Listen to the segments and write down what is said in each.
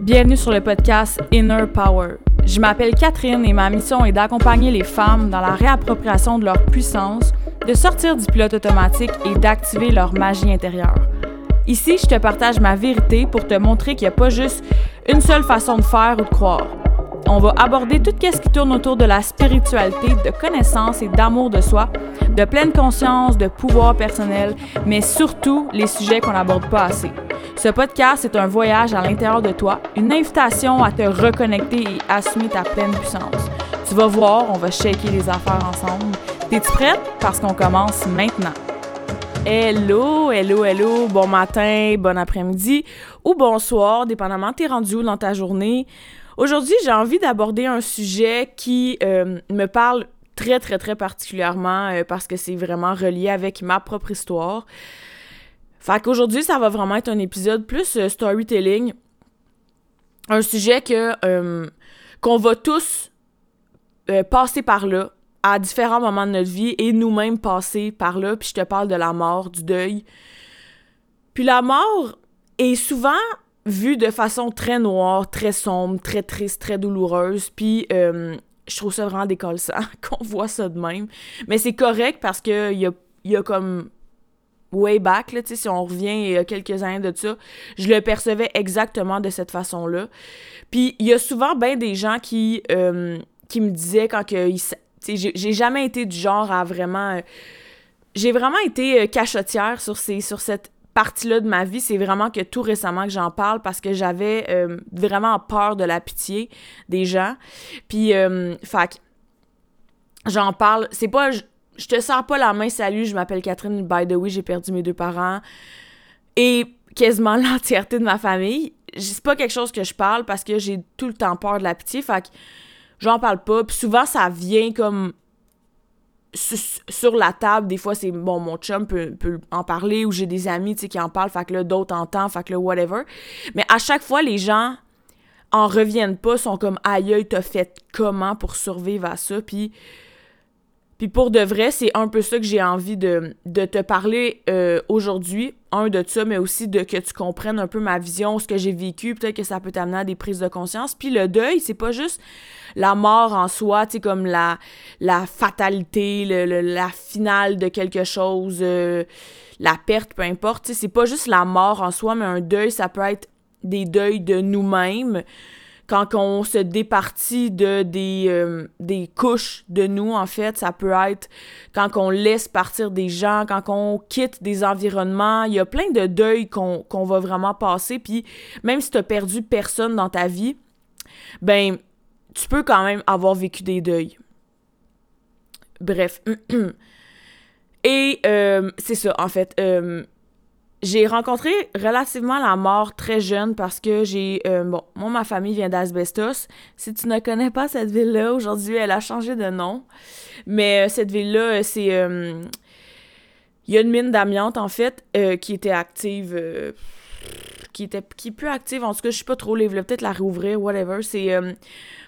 Bienvenue sur le podcast Inner Power. Je m'appelle Catherine et ma mission est d'accompagner les femmes dans la réappropriation de leur puissance, de sortir du pilote automatique et d'activer leur magie intérieure. Ici, je te partage ma vérité pour te montrer qu'il n'y a pas juste une seule façon de faire ou de croire. On va aborder tout ce qui tourne autour de la spiritualité, de connaissance et d'amour de soi, de pleine conscience, de pouvoir personnel, mais surtout les sujets qu'on n'aborde pas assez. Ce podcast est un voyage à l'intérieur de toi, une invitation à te reconnecter et assumer ta pleine puissance. Tu vas voir, on va shaker les affaires ensemble. T'es-tu prête? Parce qu'on commence maintenant. Hello, hello, hello, bon matin, bon après-midi ou bonsoir, dépendamment t'es rendu où dans ta journée? Aujourd'hui, j'ai envie d'aborder un sujet qui euh, me parle très, très, très particulièrement euh, parce que c'est vraiment relié avec ma propre histoire. Fait qu'aujourd'hui, ça va vraiment être un épisode plus euh, storytelling. Un sujet que qu'on va tous passer par là à différents moments de notre vie et nous-mêmes passer par là. Puis je te parle de la mort, du deuil. Puis la mort est souvent vue de façon très noire, très sombre, très triste, très douloureuse. Puis je trouve ça vraiment décollissant qu'on voit ça de même. Mais c'est correct parce que y a, y a comme way back, là, si on revient il y a quelques années de ça, je le percevais exactement de cette façon-là. Puis il y a souvent bien des gens qui, euh, qui me disaient quand que... J'ai jamais été du genre à vraiment... Euh, j'ai vraiment été euh, cachotière sur, ces, sur cette partie-là de ma vie. C'est vraiment que tout récemment que j'en parle parce que j'avais vraiment peur de la pitié des gens. Puis, fait j'en parle. C'est pas je te sers pas la main, salut, je m'appelle Catherine, by the way, j'ai perdu mes deux parents. Et quasiment l'entièreté de ma famille. C'est pas quelque chose que je parle parce que j'ai tout le temps peur de la pitié, fait que j'en parle pas. Puis souvent, ça vient comme sur la table, des fois, c'est bon, mon chum peut, en parler ou j'ai des amis, qui en parlent, fait que là, d'autres entendent, fait que là, whatever. Mais à chaque fois, les gens en reviennent pas, sont comme aïe, t'as fait comment pour survivre à ça, puis puis pour de vrai, c'est un peu ça que j'ai envie de, te parler euh, aujourd'hui. Un de ça, mais aussi de que tu comprennes un peu ma vision, ce que j'ai vécu. Peut-être que ça peut t'amener à des prises de conscience. Puis le deuil, c'est pas juste la mort en soi, tu sais, comme la, la fatalité, la finale de quelque chose, euh, la perte, peu importe. C'est pas juste la mort en soi, mais un deuil, ça peut être des deuils de nous-mêmes quand on se départit euh, des couches de nous, en fait, ça peut être quand on laisse partir des gens, quand on quitte des environnements. Il y a plein de deuils qu'on va vraiment passer. Puis même si tu as perdu personne dans ta vie, ben, tu peux quand même avoir vécu des deuils. Bref. Et euh, c'est ça, en fait. Euh, j'ai rencontré relativement la mort très jeune parce que j'ai... Euh, bon, moi, ma famille vient d'Asbestos. Si tu ne connais pas cette ville-là, aujourd'hui, elle a changé de nom. Mais euh, cette ville-là, euh, c'est... Il y a une mine d'amiante, en fait, qui était active... qui était qui est plus active, en tout cas, je sais pas trop, les peut-être la réouvrir, whatever. C'est...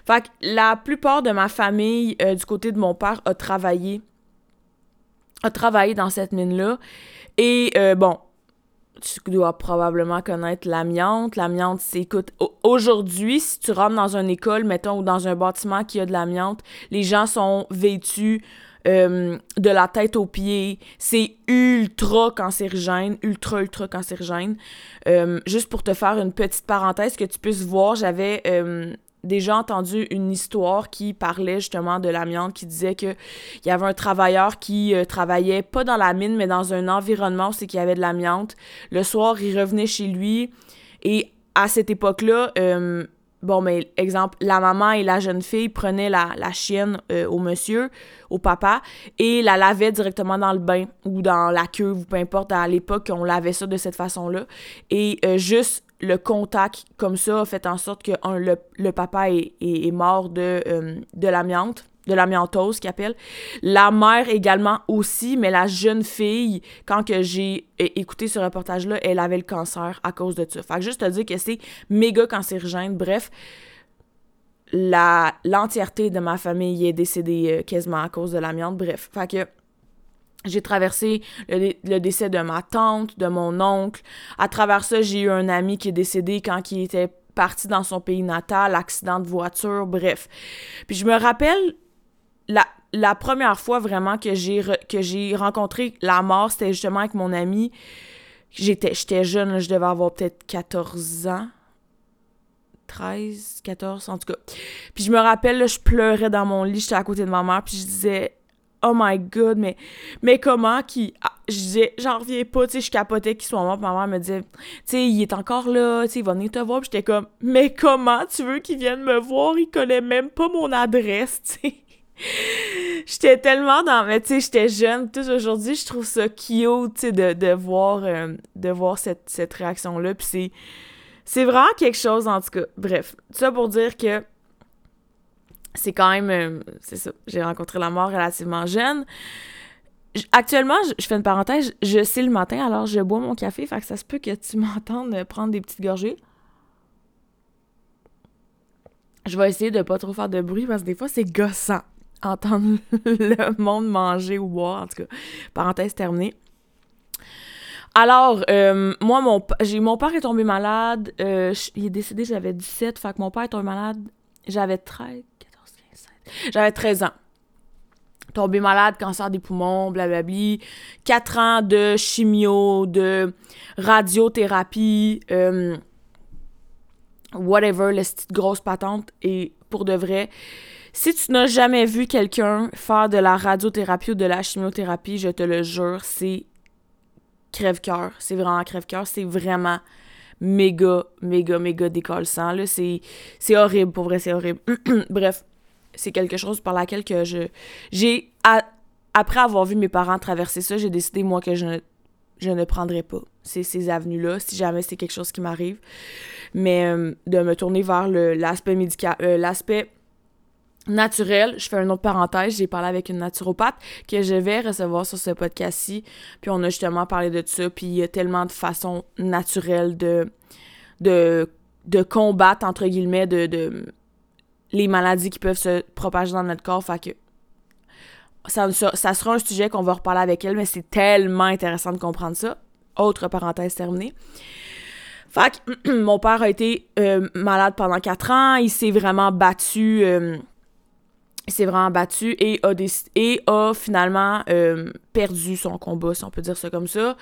fait que la plupart de ma famille, du côté de mon père, a travaillé a travaillé dans cette mine-là. Et bon, tu dois probablement connaître l'amiante. L'amiante, c'est, écoute, aujourd'hui, si tu rentres dans une école, mettons, ou dans un bâtiment qui a de l'amiante, les gens sont vêtus euh, de la tête aux pieds. C'est ultra cancérigène, ultra, ultra cancérigène. Euh, juste pour te faire une petite parenthèse que tu puisses voir, j'avais euh, déjà entendu une histoire qui parlait justement de l'amiante, qui disait que il y avait un travailleur qui euh, travaillait pas dans la mine, mais dans un environnement où c'est qu'il y avait de l'amiante. Le soir, il revenait chez lui et à cette époque-là, euh, bon, mais exemple, la maman et la jeune fille prenaient la, chienne euh, au monsieur, au papa, et la lavaient directement dans le bain ou dans la cuve ou peu importe. À l'époque, on lavait ça de cette façon-là. Et juste le contact comme ça a fait en sorte que le, papa est, mort de, euh, de l'amiante de l'amiantose qu'il appelle. La mère également aussi, mais la jeune fille, quand que j'ai écouté ce reportage-là, elle avait le cancer à cause de ça. Fait que juste te dire que c'est méga cancérigène. Bref, l'entièreté de ma famille est décédée euh, quasiment à cause de l'amiante. Bref, fait que j'ai traversé le, décès de ma tante, de mon oncle. À travers ça, j'ai eu un ami qui est décédé quand il était parti dans son pays natal, accident de voiture, bref. Puis je me rappelle la, première fois vraiment que j'ai rencontré la mort, c'était justement avec mon ami. J'étais j'étais jeune, je devais avoir peut-être 14 ans. 13, 14, en tout cas. Puis je me rappelle, je pleurais dans mon lit, j'étais à côté de ma mère, puis je disais oh my god, mais, mais comment qui. Ah, j'en reviens pas, tu sais, je capotais qu'il soit mort, puis ma mère me disait, tu sais, il est encore là, tu sais, il va venir te voir, puis j'étais comme, mais comment tu veux qu'il vienne me voir? Il connaît même pas mon adresse, tu sais. j'étais tellement dans. Mais tu sais, j'étais jeune. Tout aujourd'hui, je trouve ça cute, tu sais, de, de, voir, euh, de voir cette, cette réaction-là. Puis c'est. C'est vraiment quelque chose, en tout cas. Bref, ça pour dire que c'est quand même. Euh, c'est ça. J'ai rencontré la mort relativement jeune. Actuellement, je, fais une parenthèse, je sais le matin, alors je bois mon café, fait que ça se peut que tu m'entendes prendre des petites gorgées. Je vais essayer de pas trop faire de bruit parce que des fois c'est gossant entendre le monde manger ou boire. En tout cas, parenthèse terminée. Alors, euh, moi, mon, j'ai, mon père est tombé malade. Euh, il est décédé, j'avais 17. Fait que mon père est tombé malade. J'avais 13, 14, 15, 16. J'avais 13 ans. Tombé malade, cancer des poumons, blablabli. 4 ans de chimio, de radiothérapie, euh, whatever, la petite grosse patente. Et pour de vrai, si tu n'as jamais vu quelqu'un faire de la radiothérapie ou de la chimiothérapie, je te le jure, c'est crève-cœur. C'est vraiment crève-cœur. C'est vraiment méga, méga, méga décollissant. C'est horrible, pour vrai, c'est horrible. Bref, c'est quelque chose par laquelle que je... J'ai... après avoir vu mes parents traverser ça, j'ai décidé, moi, que je ne, je ne prendrais pas ces, ces avenues-là, si jamais c'est quelque chose qui m'arrive. Mais euh, de me tourner vers l'aspect médical... Euh, l'aspect naturel. Je fais une autre parenthèse. J'ai parlé avec une naturopathe que je vais recevoir sur ce podcast-ci. Puis on a justement parlé de ça. Puis il y a tellement de façons naturelles de, de, de combattre, entre guillemets, de les maladies qui peuvent se propager dans notre corps. Fait ça, sera un sujet qu'on va reparler avec elle, mais c'est tellement intéressant de comprendre ça. Autre parenthèse terminée. Fait mon père a été euh, malade pendant quatre ans. Il s'est vraiment battu. Euh, s'est vraiment battu et a, et a finalement euh, perdu son combat, si on peut dire ça comme ça.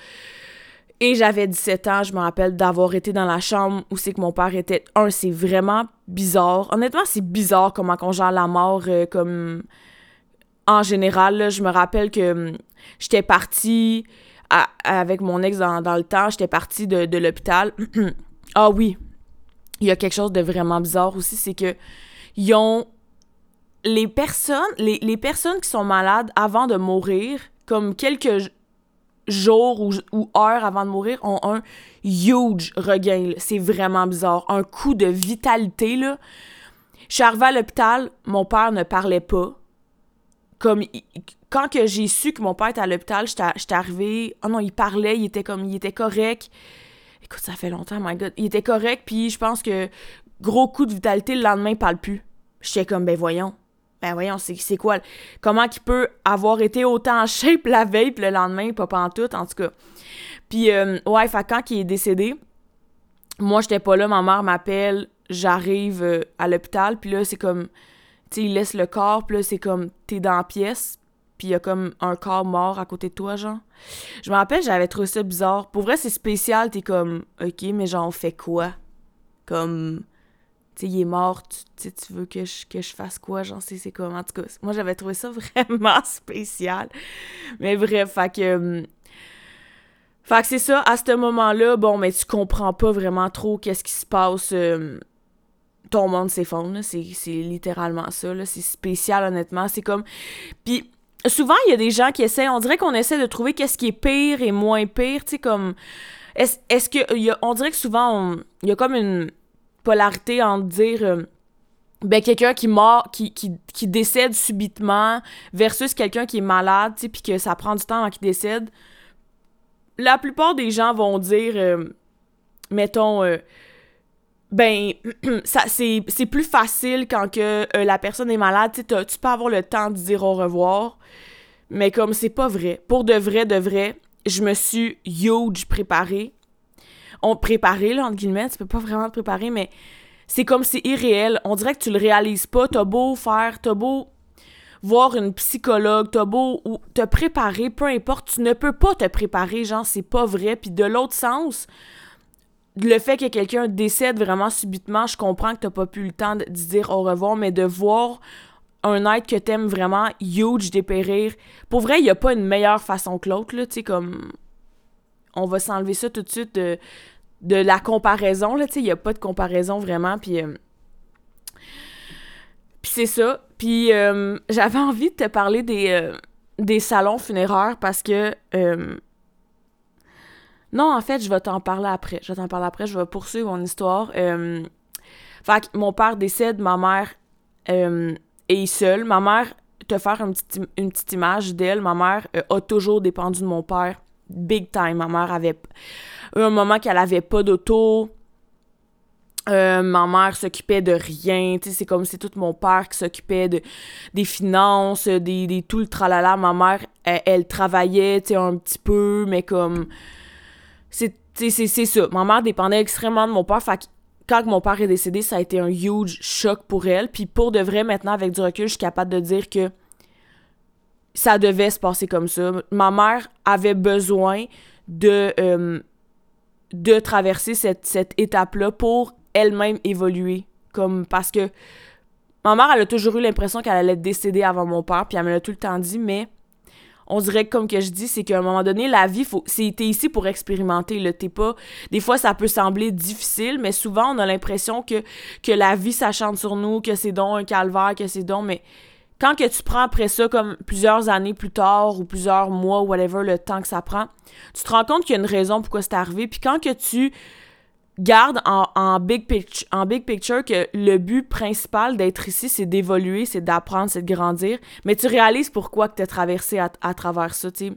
Et j'avais 17 ans, je me rappelle d'avoir été dans la chambre où c'est que mon père était. Un, c'est vraiment bizarre. Honnêtement, c'est bizarre comment on gère la mort euh, comme en général. je me rappelle que hum, j'étais partie avec mon ex dans, le temps, j'étais partie de, de l'hôpital. ah oui, il y a quelque chose de vraiment bizarre aussi, c'est que ils ont les personnes, les, personnes qui sont malades avant de mourir, comme quelques jours ou, heures avant de mourir, ont un huge regain. C'est vraiment bizarre. Un coup de vitalité, là. Je suis arrivée à l'hôpital, mon père ne parlait pas. Comme, quand que j'ai su que mon père était à l'hôpital, j'étais arrivée... Oh non, il parlait, il était comme... Il était correct. Écoute, ça fait longtemps, my God. Il était correct, puis je pense que gros coup de vitalité, le lendemain, il parle plus. J'étais comme, ben voyons ben voyons, c'est quoi? Comment qu'il peut avoir été autant en shape la veille, le lendemain, pas tout, en tout cas. Puis, euh, ouais, fait quand il est décédé, moi, j'étais pas là, ma mère m'appelle, j'arrive euh, à l'hôpital, puis là, c'est comme, tu sais, il laisse le corps, puis là, c'est comme, t'es dans la pièce, puis il y a comme un corps mort à côté de toi, genre. Je me rappelle, j'avais trouvé ça bizarre. Pour vrai, c'est spécial, t'es comme, ok, mais genre, on fait quoi? Comme tu il est mort, tu, tu veux que je, que je fasse quoi, j'en sais c'est comment. En tout cas, moi, j'avais trouvé ça vraiment spécial. Mais bref, fait que... Hum, fait que c'est ça, à ce moment-là, bon, mais tu comprends pas vraiment trop qu'est-ce qui se passe. Hum, ton monde s'effondre, c'est littéralement ça. C'est spécial, honnêtement. C'est comme... Puis souvent, il y a des gens qui essaient... On dirait qu'on essaie de trouver qu'est-ce qui est pire et moins pire, tu sais, comme... Est-ce est que... On dirait que souvent, il y a comme une polarité entre dire euh, ben quelqu'un qui mort qui, qui, décède subitement versus quelqu'un qui est malade tu puis que ça prend du temps avant qu'il décède. La plupart des gens vont dire euh, mettons euh, ben ça c'est plus facile quand que la personne est malade tu tu peux avoir le temps de dire au revoir mais comme c'est pas vrai. Pour de vrai de vrai je me suis huge préparée on préparait, là, entre guillemets, tu peux pas vraiment te préparer, mais c'est comme c'est irréel. On dirait que tu le réalises pas. T'as beau faire, t'as beau voir une psychologue, t'as beau ou te préparer, peu importe, tu ne peux pas te préparer, genre, c'est pas vrai. Puis de l'autre sens, le fait que quelqu'un décède vraiment subitement, je comprends que t'as pas pu le temps de, dire au revoir, mais de voir un être que t'aimes vraiment huge dépérir. Pour vrai, il y a pas une meilleure façon que l'autre, là, tu sais, comme... On va s'enlever ça tout de suite de la comparaison, là, tu sais, il y a pas de comparaison vraiment, puis... Euh, puis c'est ça. Puis euh, j'avais envie de te parler des, euh, salons funéraires parce que... Non, en fait, je vais t'en parler après. Je vais t'en parler après. Je vais poursuivre mon histoire. Fait que mon père décède, ma mère est seule. Ma mère, te faire une petite, une petite image d'elle, ma mère a toujours dépendu de mon père. Big time. Ma mère avait un moment qu'elle avait pas d'auto. Euh, ma mère s'occupait de rien, c'est comme c'est tout mon père qui s'occupait de des finances, des, des tout le tralala. Ma mère, elle, travaillait, un petit peu, mais comme c'est ça. Ma mère dépendait extrêmement de mon père. Fait quand mon père est décédé, ça a été un huge choc pour elle. Puis pour de vrai, maintenant, avec du recul, je suis capable de dire que ça devait se passer comme ça. Ma mère avait besoin de, euh, de traverser cette, étape-là pour elle-même évoluer. Comme parce que ma mère, elle a toujours eu l'impression qu'elle allait décéder avant mon père, puis elle me l'a tout le temps dit, mais on dirait comme que je dis, c'est qu'à un moment donné, la vie, faut, c'est, t'es ici pour expérimenter, là, t'es pas... Des fois, ça peut sembler difficile, mais souvent, on a l'impression que, que la vie s'acharne sur nous, que c'est donc un calvaire, que c'est donc... Mais quand que tu prends après ça, comme plusieurs années plus tard, ou plusieurs mois, whatever, le temps que ça prend, tu te rends compte qu'il y a une raison pourquoi c'est arrivé, puis quand que tu garde en, big picture, que le but principal d'être ici, c'est d'évoluer, c'est d'apprendre, c'est de grandir. Mais tu réalises pourquoi que tu as traversé à, travers ça, tu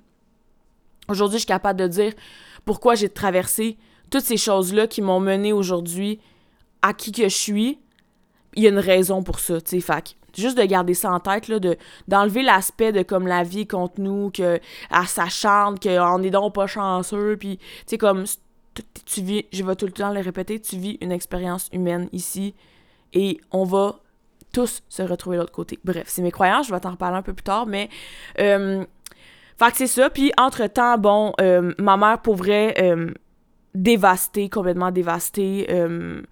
Aujourd'hui, je suis capable de dire pourquoi j'ai traversé toutes ces choses-là qui m'ont mené aujourd'hui à qui que je suis. Il y a une raison pour ça, tu. Fait juste de garder ça en tête, là, de, d'enlever l'aspect de comme la vie contre nous, que à s'acharne, qu'on est donc pas chanceux, puis tu sais, comme tu vis, je vais tout le temps le répéter, tu vis une expérience humaine ici et on va tous se retrouver de l'autre côté. Bref, c'est mes croyances, je vais t'en reparler un peu plus tard, mais... Euh, fait que c'est ça, puis entre-temps, bon, euh, ma mère, pour vrai, euh, dévastée, complètement dévastée. Euh,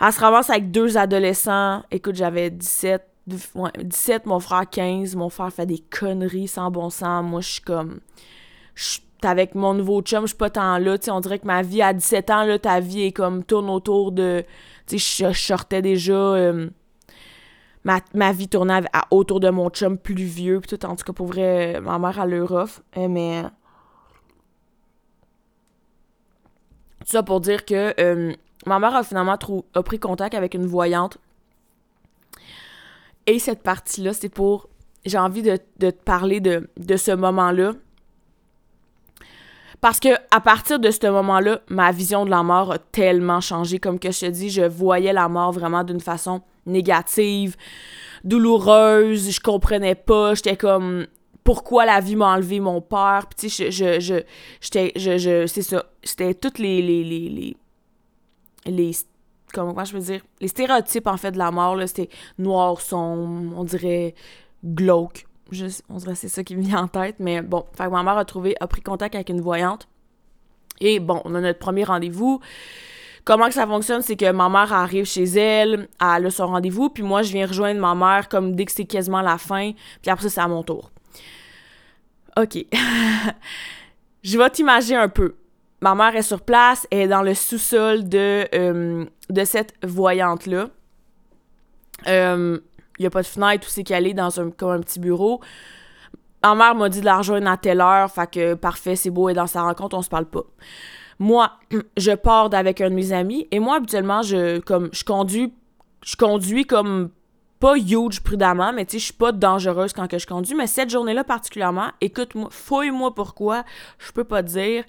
elle se ramasse avec deux adolescents. Écoute, j'avais 17, 17, mon frère 15. Mon frère fait des conneries sans bon sens. Moi, je suis comme... Je avec mon nouveau chum, je suis pas tant là, on dirait que ma vie à 17 ans, là, ta vie est comme tourne autour de, tu sais, je sortais déjà, euh, ma, vie tournait autour de mon chum plus vieux, tout, en tout cas, pour vrai, ma mère, a le rough, euh, mais... Tout ça pour dire que euh, ma mère a finalement a pris contact avec une voyante. Et cette partie-là, c'est pour... J'ai envie de, te parler de, ce moment-là parce que à partir de ce moment-là, ma vision de la mort a tellement changé. Comme que je te dis, je voyais la mort vraiment d'une façon négative, douloureuse. Je comprenais pas. J'étais comme pourquoi la vie m'a enlevé mon père? Puis tu je, je, je, c'est ça. C'était toutes les, les, les, les, les comment je veux dire, les stéréotypes en fait de la mort c'était noir, sombre, on dirait glauque on dirait c'est ça qui me vient en tête, mais bon, fait ma mère a trouvé, a pris contact avec une voyante. Et bon, on a notre premier rendez-vous. Comment que ça fonctionne, c'est que ma mère arrive chez elle, elle a son rendez-vous, puis moi je viens rejoindre ma mère comme dès que c'est quasiment la fin, puis après ça c'est à mon tour. OK. je vais t'imaginer un peu. Ma mère est sur place, elle est dans le sous-sol de, euh, cette voyante-là. Euh, il n'y a pas de fenêtre, tout c'est calé dans un, comme un petit bureau. Ma mère m'a dit de la rejoindre à telle heure, fait que parfait, c'est beau, et dans sa rencontre, on se parle pas. Moi, je pars avec un de mes amis, et moi, habituellement, je, comme, je conduis, comme pas huge prudemment, mais tu sais, je suis pas dangereuse quand je conduis, mais cette journée-là particulièrement, écoute-moi, fouille-moi pourquoi, je peux pas dire.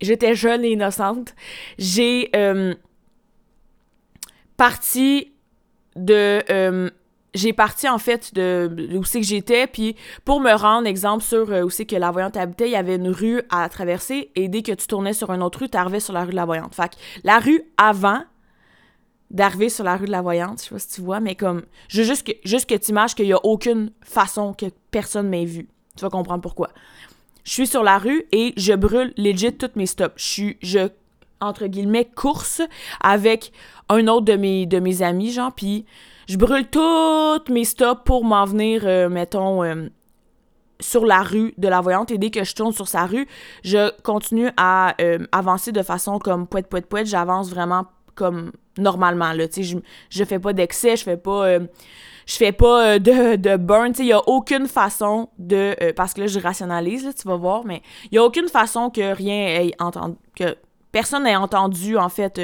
J'étais jeune et innocente. J'ai euh, parti de euh, j'ai parti en fait de où c'est que j'étais puis pour me rendre exemple sur euh, où c'est que la voyante habitait il y avait une rue à traverser et dès que tu tournais sur une autre rue tu arrivais sur la rue de la voyante fait que la rue avant d'arriver sur la rue de la Voyante, je sais pas si tu vois, mais comme, juste que tu imagines qu'il y a aucune façon que personne m'ait vu. Tu vas comprendre pourquoi. Je suis sur la rue et je brûle legit toutes mes stops. Je suis, je, entre guillemets, course avec un autre de mes, amis, genre, puis je brûle toutes mes stops pour m'en venir, euh, mettons, euh, sur la rue de la voyante. Et dès que je tourne sur sa rue, je continue à euh, avancer de façon comme poète, poète, poète. J'avance vraiment comme normalement, là. Je, je fais pas d'excès, je fais pas je fais pas de, de burn, il y a aucune façon de parce que là je rationalise là, tu vas voir, mais il y a aucune façon que rien ait entendu que personne n'ait entendu en fait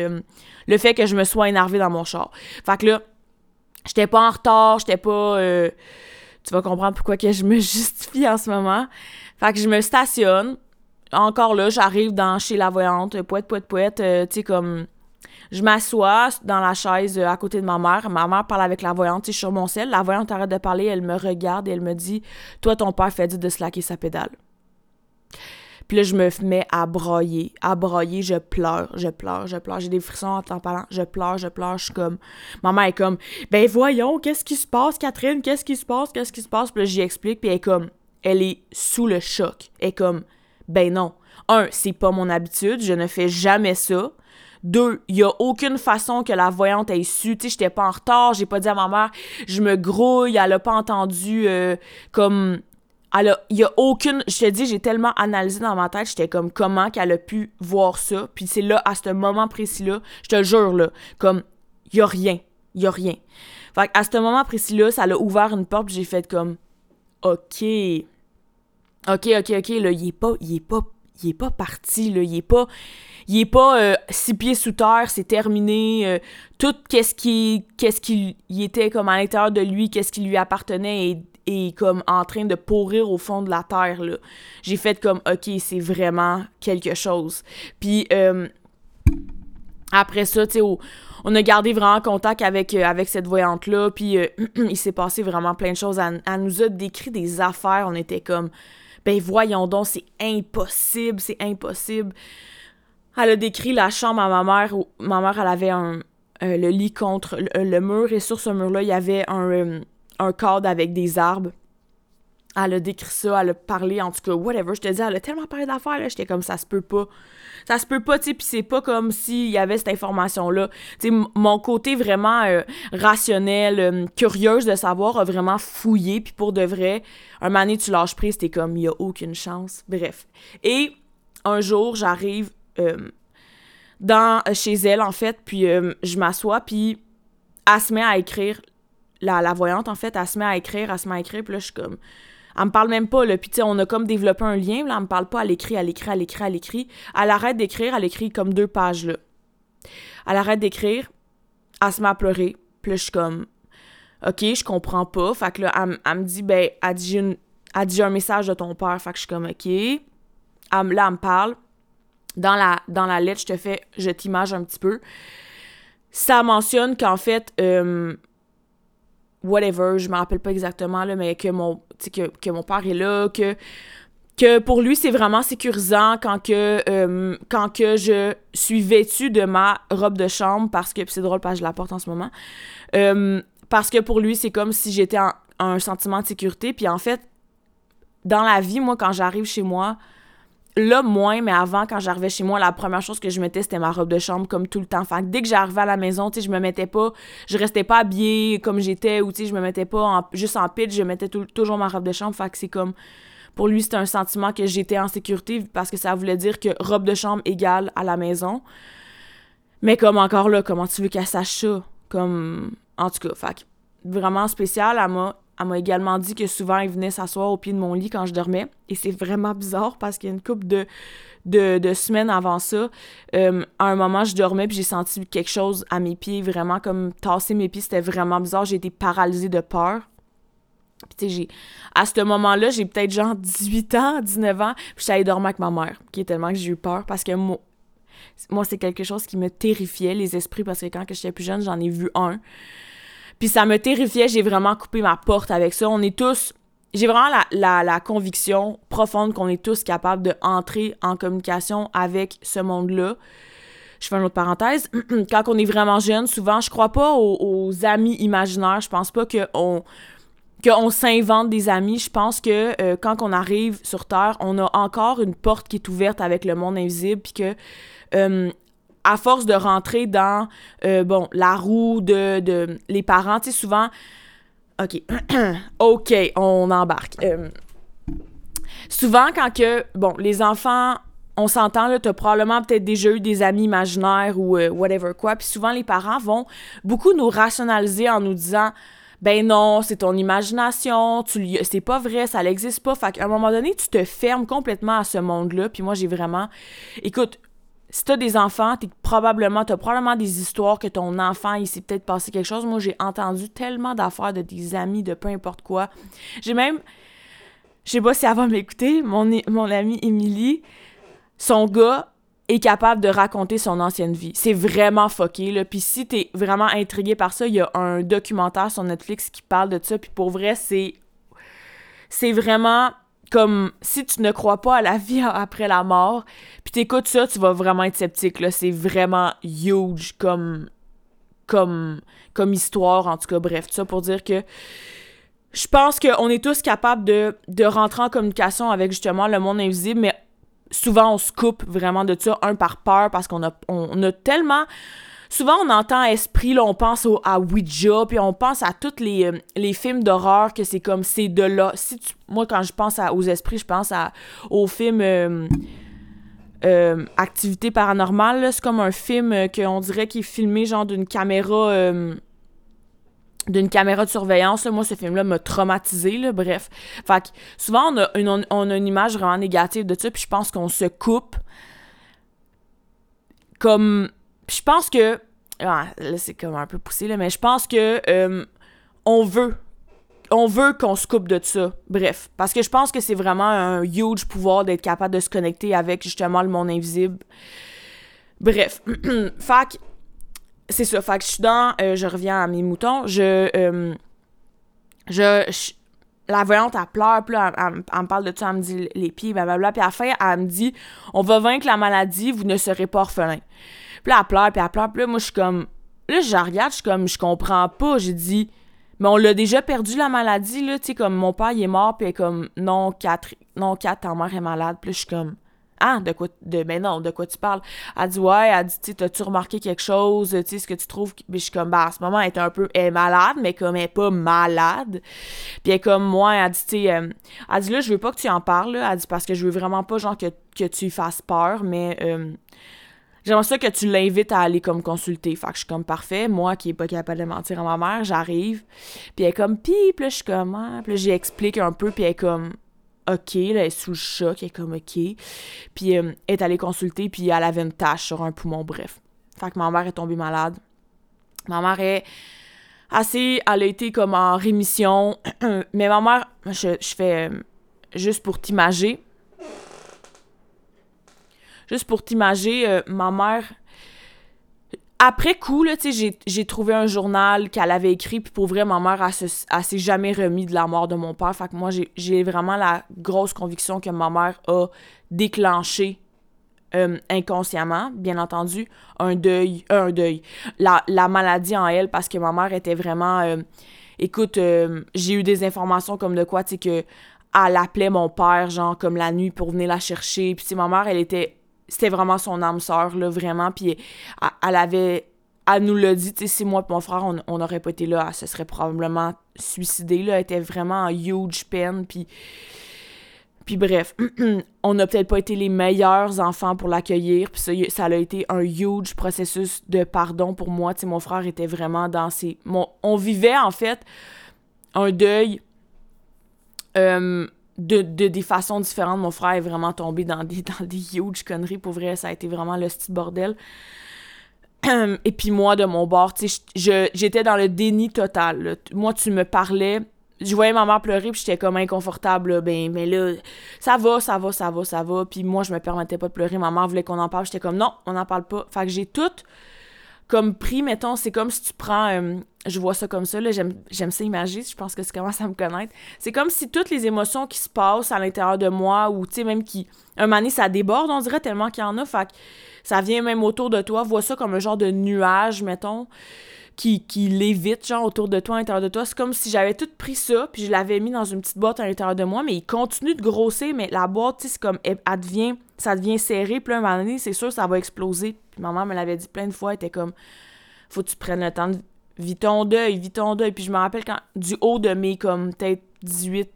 le fait que je me sois énervée dans mon char. Fait que là J'étais pas en retard, j'étais pas. Euh, tu vas comprendre pourquoi que je me justifie en ce moment. Fait que je me stationne. Encore là, j'arrive dans chez la voyante, poète, poète, poète, euh, tu sais, comme. Je m'assois dans la chaise euh, à côté de ma mère. Ma mère parle avec la voyante, tu sais, sur mon sel. La voyante arrête de parler, elle me regarde et elle me dit Toi, ton père fait dire de slacker sa pédale. Puis là, je me mets à broyer, à broyer, je pleure, je pleure, je pleure. J'ai des frissons en parlant, je pleure, je pleure, je suis comme... Maman est comme, ben voyons, qu'est-ce qui se passe, Catherine, qu'est-ce qui se passe, qu'est-ce qui se passe? Puis là, j'y explique, puis elle est comme, elle est sous le choc. Elle est comme, ben non. Un, c'est pas mon habitude, je ne fais jamais ça. Deux, il y a aucune façon que la voyante ait su. Tu sais, j'étais pas en retard, j'ai pas dit à ma mère, je me grouille, elle a pas entendu euh, comme il y a aucune. Je te dis, j'ai tellement analysé dans ma tête, j'étais comme comment qu'elle a pu voir ça? Puis c'est là, à ce moment précis-là, je te jure, là, comme, il y a rien. Il y a rien. Fait à ce moment précis-là, ça l'a ouvert une porte, j'ai fait comme, OK. OK, OK, OK, là, il est pas, il est pas, il est pas parti, là, il est pas, il est pas euh, six pieds sous terre, c'est terminé. Euh, tout qu'est-ce qui, qu'est-ce qui était comme à l'intérieur de lui, qu'est-ce qui lui appartenait est, comme en train de pourrir au fond de la terre. J'ai fait comme, OK, c'est vraiment quelque chose. Puis euh, après ça, tu sais, on a gardé vraiment contact avec, cette voyante-là, puis il s'est passé vraiment plein de choses. Elle, nous a décrit des affaires, on était comme, ben voyons donc, c'est impossible, c'est impossible. Elle a décrit la chambre à ma mère, où ma mère, elle avait un, le lit contre le, mur, et sur ce mur-là, il y avait un un cadre avec des arbres. Elle a décrit ça, elle a parlé, en tout cas, whatever. Je te dis, elle a tellement parlé d'affaires, là. J'étais comme, ça se peut pas. Ça se peut pas, tu sais, puis c'est pas comme s'il y avait cette information-là. Tu sais, mon côté vraiment euh, rationnel, euh, curieuse de savoir, a vraiment fouillé, puis pour de vrai, un donné, tu lâches prise, t'es comme, il y a aucune chance. Bref. Et un jour, j'arrive euh, chez elle, en fait, puis je m'assois, puis elle se met à écrire la, voyante, en fait, elle se met à écrire, elle se met à écrire, puis là, je suis comme... Elle me parle même pas, là. Puis, tu sais, on a comme développé un lien, là. Elle me parle pas, elle écrit, elle écrit, elle écrit, elle écrit. Elle arrête d'écrire, elle écrit comme deux pages, là. Elle arrête d'écrire, elle se met à pleurer. Puis je suis comme... OK, je comprends pas. Fait que là, elle, me dit, ben, elle dit, dit un message de ton père. Fait que je suis comme, OK. Là, elle me parle. Dans la, dans la lettre, je te fais, je t'image un petit peu. Ça mentionne qu'en fait, euh, whatever, je me rappelle pas exactement, là, mais que mon, que, que mon père est là, que, pour lui, c'est vraiment sécurisant quand euh, quand que je suis vêtue de ma robe de chambre, parce que, c'est drôle parce que je la porte en ce moment, euh, parce que pour lui, c'est comme si j'étais en, un sentiment de sécurité, puis en fait, dans la vie, moi, quand j'arrive chez moi, Là, moins, mais avant, quand j'arrivais chez moi, la première chose que je mettais, c'était ma robe de chambre, comme tout le temps. Fait que dès que j'arrivais à la maison, tu sais, je me mettais pas, je restais pas habillée comme j'étais, ou tu sais, je me mettais pas juste en pitch, je mettais toujours ma robe de chambre. Fait que c'est comme, pour lui, c'était un sentiment que j'étais en sécurité parce que ça voulait dire que robe de chambre égale à la maison. Mais comme encore là, comment tu veux qu'elle sache ça? Comme, en tout cas, fait vraiment spécial, elle m'a elle m'a également dit que souvent, il venait s'asseoir au pied de mon lit quand je dormais. Et c'est vraiment bizarre parce qu'il y a une couple de, de, semaines avant ça, euh, à un moment, je dormais puis j'ai senti quelque chose à mes pieds, vraiment comme tasser mes pieds. C'était vraiment bizarre. J'ai été paralysée de peur. Sais, à ce moment-là, j'ai peut-être genre 18 ans, 19 ans, puis j'étais allée dormir avec ma mère, qui est tellement que j'ai eu peur parce que moi, moi c'est quelque chose qui me terrifiait, les esprits, parce que quand j'étais plus jeune, j'en ai vu un. Puis ça me terrifiait, j'ai vraiment coupé ma porte avec ça. On est tous. J'ai vraiment la, la, conviction profonde qu'on est tous capables de entrer en communication avec ce monde-là. je fais une autre parenthèse, quand on est vraiment jeune, souvent, je crois pas aux, amis imaginaires. Je pense pas qu'on qu'on s'invente des amis. Je pense que euh, quand on arrive sur Terre, on a encore une porte qui est ouverte avec le monde invisible, puis que euh, à force de rentrer dans euh, la roue de, les parents, tu sais souvent, ok, ok, on embarque. souvent quand que bon les enfants on s'entend, là, t'as probablement peut-être déjà eu des amis imaginaires ou euh, whatever quoi. Puis souvent, les parents vont beaucoup nous rationaliser en nous disant ben non, c'est ton imagination, tu c'est pas vrai, ça n'existe pas. Fait qu'à un moment donné, tu te fermes complètement à ce monde-là. Puis moi, j'ai vraiment. Écoute, si t'as des enfants, t'es probablement, t'as probablement des histoires que ton enfant, il s'est peut-être passé quelque chose. Moi, j'ai entendu tellement d'affaires de des amis, de peu importe quoi. J'ai même. Je sais pas si elle va m'écouter, mon, mon amie Émilie son gars est capable de raconter son ancienne vie. C'est vraiment fucké, là. Puis si t'es vraiment intrigué par ça, il y a un documentaire sur Netflix qui parle de ça. Puis pour vrai, c'est... C'est vraiment comme si tu ne crois pas à la vie après la mort, puis t'écoutes ça, tu vas vraiment être sceptique, là. C'est vraiment huge comme... Comme... Comme histoire, en tout cas. Bref, tout ça pour dire que je pense qu'on est tous capables de, de rentrer en communication avec justement le monde invisible, mais souvent on se coupe vraiment de ça, un par peur, parce qu'on a, on, a tellement... Souvent, on entend esprit, là, on pense au, à Ouija, puis on pense à tous les, euh, films d'horreur, que c'est comme, c'est de là. Si moi, quand je pense aux esprits, je pense à, au film euh, euh, Activité paranormale. C'est comme un film qu'on dirait qu'il est filmé, genre, d'une caméra d'une caméra de surveillance. Moi, ce film-là m'a traumatisé, là, bref. Fait que souvent, on a, une, on a une image vraiment négative de ça, puis je pense qu'on se coupe. Comme. Je pense que. Ah, là, c'est comme un peu poussé, là, mais je pense que. Euh, on veut. On veut qu'on se coupe de ça. Bref. Parce que je pense que c'est vraiment un huge pouvoir d'être capable de se connecter avec justement le monde invisible. Bref. fait c'est ça. Que je suis dans. Euh, je reviens à mes moutons. Je. Euh, je, la voyante, elle pleure, puis là, elle, me parle de ça, elle me dit les pieds, blablabla. Puis à la fin, elle me dit On va vaincre la maladie, vous ne serez pas orphelin. Puis là, elle pleure, puis elle pleure, puis là, moi, je suis comme. Là, je regarde, je suis comme, je comprends pas. J'ai dit Mais on l'a déjà perdu, la maladie, là. Tu sais, comme mon père, il est mort, puis elle est comme Non, quatre, non, quatre, ta mère est malade. Puis là, je suis comme ah, de quoi, de, mais non, de quoi tu parles? Elle dit, ouais, elle dit, tu t'as-tu remarqué quelque chose? Tu sais, ce que tu trouves? Puis je suis comme, bah, à ce moment, elle est un peu, elle est malade, mais comme elle est pas malade. Puis elle est comme, moi, elle dit, tu sais, euh, elle dit, là, je veux pas que tu en parles, là. Elle dit, parce que je veux vraiment pas, genre, que, que tu fasses peur, mais, euh, J'aimerais ça que tu l'invites à aller comme consulter. Fait que je suis comme parfait. Moi qui est pas capable de mentir à ma mère, j'arrive. Puis elle est comme pis, là je suis comme ah. Puis là j'explique un peu, puis elle est comme OK, là, elle est sous le choc, elle est comme OK. Puis euh, elle est allée consulter, puis elle avait une tache sur un poumon, bref. Fait que ma mère est tombée malade. Ma mère est assez, elle a été comme en rémission. Mais ma mère, je, fais euh, juste pour t'imager. Juste pour t'imager, euh, ma mère après coup, là, j'ai trouvé un journal qu'elle avait écrit, puis pour vrai, ma mère, elle, s'est jamais remis de la mort de mon père. Fait que moi, j'ai vraiment la grosse conviction que ma mère a déclenché euh, inconsciemment, bien entendu, un deuil, euh, un deuil, la, maladie en elle, parce que ma mère était vraiment... Écoute, j'ai eu des informations comme de quoi, tu sais, que elle appelait mon père, genre, comme la nuit pour venir la chercher. Puis, ma mère, elle était c'était vraiment son âme sœur, là, vraiment. Puis elle avait. Elle nous l'a dit, tu sais, si moi et mon frère, on n'aurait pas été là, elle se serait probablement suicidée, là. Elle était vraiment en huge peine, puis. Puis bref, on n'a peut-être pas été les meilleurs enfants pour l'accueillir, puis ça, ça a été un huge processus de pardon pour moi. Tu sais, mon frère était vraiment dans ses... Mon... On vivait, en fait, un deuil... Euh, de, des façons différentes. Mon frère est vraiment tombé dans des, dans des huge conneries. Pour vrai, ça a été vraiment le style bordel. Et puis moi, de mon bord, j'étais dans le déni total. Moi, tu me parlais, je voyais ma mère pleurer, puis j'étais comme inconfortable. Ben, mais là, ça va, ça va, ça va, ça va. Puis moi, je me permettais pas de pleurer. Ma mère voulait qu'on en parle. J'étais comme, non, on n'en parle pas. Fait que j'ai tout comme pris, mettons, c'est comme si tu prends, euh, je vois ça comme ça, là, j'aime, ça imaginer, je pense que tu commences à me connaître. C'est comme si toutes les émotions qui se passent à l'intérieur de moi, ou tu sais, même qui, un moment ça déborde, on dirait tellement qu'il y en a, fait ça vient même autour de toi, vois ça comme un genre de nuage, mettons, qui, qui lévite, genre, autour de toi, à l'intérieur de toi. C'est comme si j'avais tout pris ça, puis je l'avais mis dans une petite boîte à l'intérieur de moi, mais il continue de grossir, mais la boîte, tu sais, c'est comme, elle, devient, ça devient serré, puis à un moment donné, c'est sûr, ça va exploser. Puis maman me l'avait dit plein de fois, elle était comme, faut que tu prennes le temps de vis ton deuil, vis ton deuil. Puis je me rappelle quand, du haut de mes, comme, peut-être 18,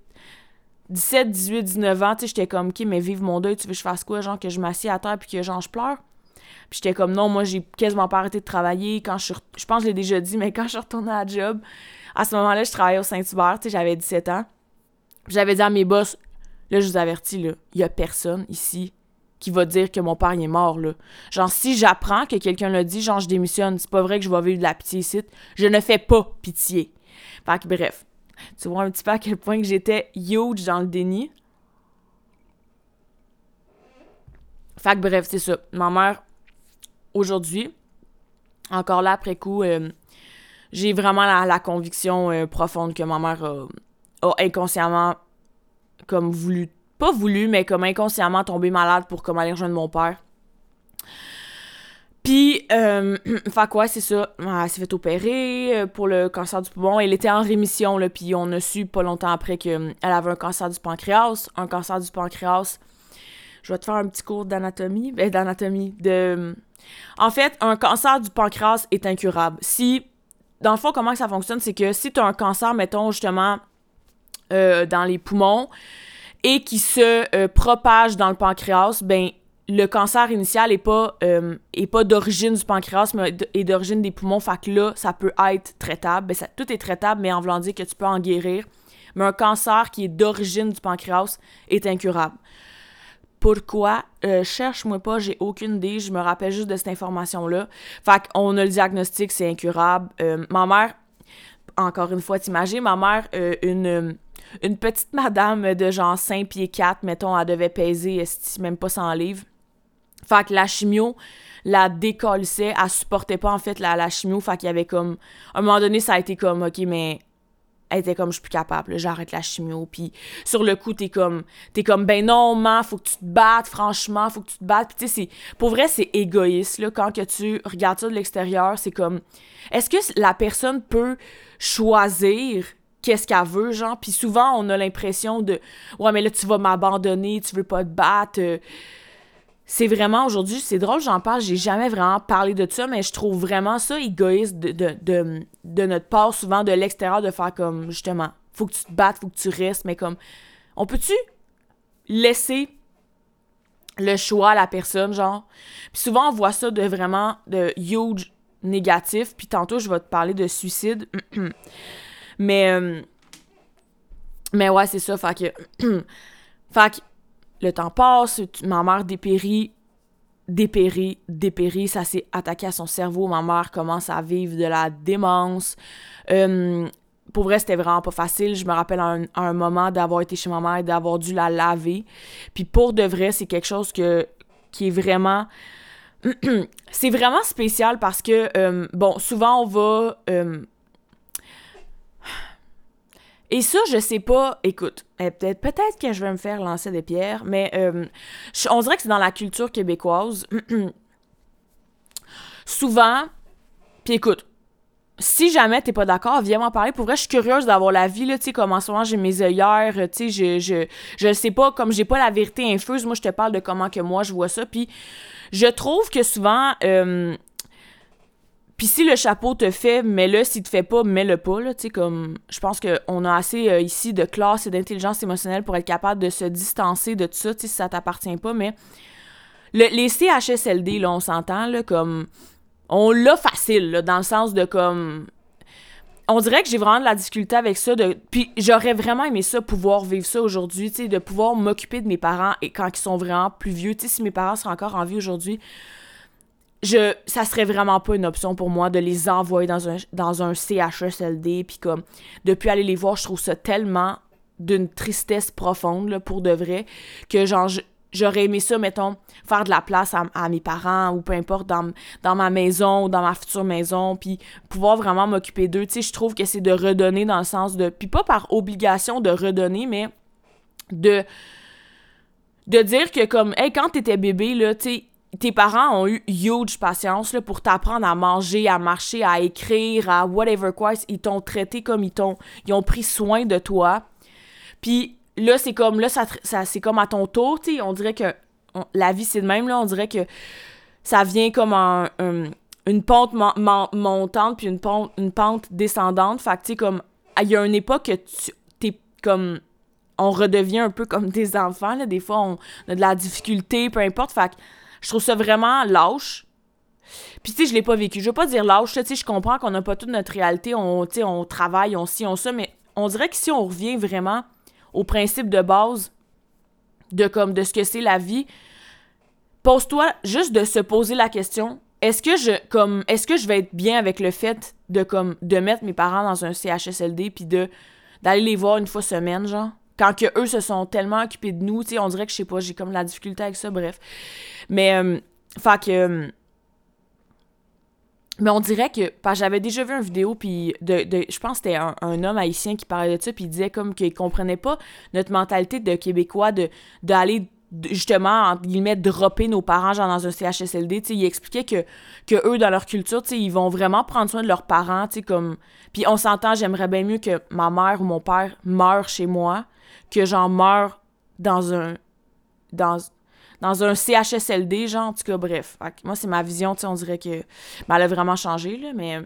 17, 18, 19 ans, tu sais, j'étais comme, OK, mais vive mon deuil, tu veux que je fasse quoi? Genre, que je m'assieds à terre puis que, genre, je pleure? Puis j'étais comme, non, moi, j'ai quasiment pas arrêté de travailler. Quand je je pense que je l'ai déjà dit, mais quand je suis retournée à la job, à ce moment-là, je travaillais au Saint-Hubert, tu sais, j'avais 17 ans. J'avais dit à mes boss, là, je vous avertis, là, il y a personne ici qui va dire que mon père est mort, là. Genre, si j'apprends que quelqu'un l'a dit, genre, je démissionne, c'est pas vrai que je vais vivre de la pitié ici. Je ne fais pas pitié. Fait que bref, tu vois un petit peu à quel point que j'étais huge dans le déni. Fait que bref, c'est ça. Ma mère, aujourd'hui, encore là après coup, euh, j'ai vraiment la, conviction euh, profonde que ma mère a, inconsciemment comme voulu, pas voulu, mais comme inconsciemment tombé malade pour comme aller rejoindre mon père. Puis, euh, quoi, c'est ça. Elle s'est fait opérer euh, pour le cancer du poumon. Elle était en rémission, là, puis on a su pas longtemps après qu'elle avait un cancer du pancréas. Un cancer du pancréas. Je vais te faire un petit cours d'anatomie. Ben, d'anatomie. De... En fait, un cancer du pancréas est incurable. Si, dans le fond, comment ça fonctionne, c'est que si tu as un cancer, mettons, justement, euh, dans les poumons, et qui se euh, propage dans le pancréas, ben le cancer initial est pas, euh, pas d'origine du pancréas, mais est d'origine des poumons. Fait que là, ça peut être traitable. Ben, ça, tout est traitable, mais en voulant dire que tu peux en guérir. Mais un cancer qui est d'origine du pancréas est incurable. Pourquoi? Euh, cherche-moi pas, j'ai aucune idée. Je me rappelle juste de cette information-là. Fait qu'on a le diagnostic, c'est incurable. Ma mère, encore une fois, t'imagines, ma mère, une une petite madame de genre 5 pieds 4, mettons, elle devait peser même pas 100 livres. Fait que la chimio la décollissait, elle supportait pas en fait la, la chimio, fait qu'il y avait comme... À un moment donné, ça a été comme, ok, mais elle était comme je suis plus capable, j'arrête la chimio. Puis sur le coup, t'es comme t'es comme ben non, man, faut que tu te battes, franchement, faut que tu te battes. Puis tu sais, pour vrai, c'est égoïste là quand que tu regardes ça de l'extérieur, c'est comme est-ce que la personne peut choisir qu'est-ce qu'elle veut, genre. Puis souvent, on a l'impression de Ouais, mais là, tu vas m'abandonner, tu veux pas te battre. Euh. C'est vraiment aujourd'hui, c'est drôle, j'en parle, j'ai jamais vraiment parlé de ça, mais je trouve vraiment ça égoïste de, de, de, notre part, souvent de l'extérieur, de faire comme justement, faut que tu te battes, faut que tu restes, mais comme, on peut-tu laisser le choix à la personne, genre? Puis souvent, on voit ça de vraiment de huge négatif, puis tantôt, je vais te parler de suicide. Mais, euh, mais ouais, c'est ça. Fait que, fait que le temps passe, ma mère dépérit, dépérit, dépérit. Ça s'est attaqué à son cerveau. Ma mère commence à vivre de la démence. Euh, pour vrai, c'était vraiment pas facile. Je me rappelle à un, moment d'avoir été chez ma mère et d'avoir dû la laver. Puis pour de vrai, c'est quelque chose que, qui est vraiment... c'est vraiment spécial parce que, euh, bon, souvent on va et ça, je sais pas, écoute, eh, peut-être que je vais me faire lancer des pierres, mais euh, on dirait que c'est dans la culture québécoise. Souvent, puis écoute, si jamais t'es pas d'accord, viens m'en parler. Pour vrai, je suis curieuse d'avoir la vie, là, tu sais, comme en j'ai mes œillères, tu sais, je, je, je sais pas, comme j'ai pas la vérité infuse, moi, je te parle de comment que moi, je vois ça, puis je trouve que souvent, euh, puis si le chapeau te fait, mets-le. S'il te fait pas, mets-le pas. Là, comme, je pense qu'on a assez euh, ici de classe et d'intelligence émotionnelle pour être capable de se distancer de tout ça si ça t'appartient pas. Mais les CHSLD, là, on s'entend, là, comme. On l'a facile, dans le sens de comme. On dirait que j'ai vraiment de la difficulté avec ça. De... Puis j'aurais vraiment aimé ça, pouvoir vivre ça aujourd'hui, de pouvoir m'occuper de mes parents et quand ils sont vraiment plus vieux. Si mes parents sont encore en vie aujourd'hui, je ça serait vraiment pas une option pour moi de les envoyer dans un dans un CHSLD puis comme depuis aller les voir je trouve ça tellement d'une tristesse profonde là, pour de vrai que genre j'aurais aimé ça mettons faire de la place à, mes parents ou peu importe dans, dans ma maison ou dans ma future maison puis pouvoir vraiment m'occuper d'eux. Tu sais je trouve que c'est de redonner dans le sens de puis pas par obligation de redonner mais de de dire que comme hey quand t'étais bébé là tu sais tes parents ont eu huge patience là, pour t'apprendre à manger, à marcher, à écrire, à whatever quoi. Ils t'ont traité comme ils t'ont. Ils ont pris soin de toi. Puis là, c'est comme. Là, ça, c'est comme à ton tour. On dirait que. la vie, c'est de même, là. On dirait que ça vient comme un, une pente montante puis une pente, une pente descendante. Fait que, comme. Il y a une époque que tu. T'es comme on redevient un peu comme des enfants. Là. Des fois, on a de la difficulté, peu importe. Je trouve ça vraiment lâche. Puis, tu sais, je l'ai pas vécu. Je veux pas dire lâche, tu sais, je comprends qu'on n'a pas toute notre réalité. On, on travaille, on ci, on ça, mais on dirait que si on revient vraiment au principe de base de comme de ce que c'est la vie, pose-toi juste de se poser la question est-ce que je comme est-ce que je vais être bien avec le fait de comme de mettre mes parents dans un CHSLD puis de d'aller les voir une fois semaine genre? Quand que eux se sont tellement occupés de nous, tu sais, on dirait que je sais pas, j'ai comme la difficulté avec ça, bref. Mais, euh, fait que. Euh, mais on dirait que. Parce j'avais déjà vu une vidéo, puis de, je pense que c'était un, homme haïtien qui parlait de ça, puis il disait comme qu'il comprenait pas notre mentalité de Québécois de d'aller justement, entre guillemets, dropper nos parents genre dans un CHSLD, tu sais, il expliquait que, que eux, dans leur culture, ils vont vraiment prendre soin de leurs parents, tu sais, comme... Puis on s'entend, j'aimerais bien mieux que ma mère ou mon père meurent chez moi que j'en meurs dans un dans dans un CHSLD genre en tout cas bref. Moi c'est ma vision tu sais on dirait que ben, elle a vraiment changé là mais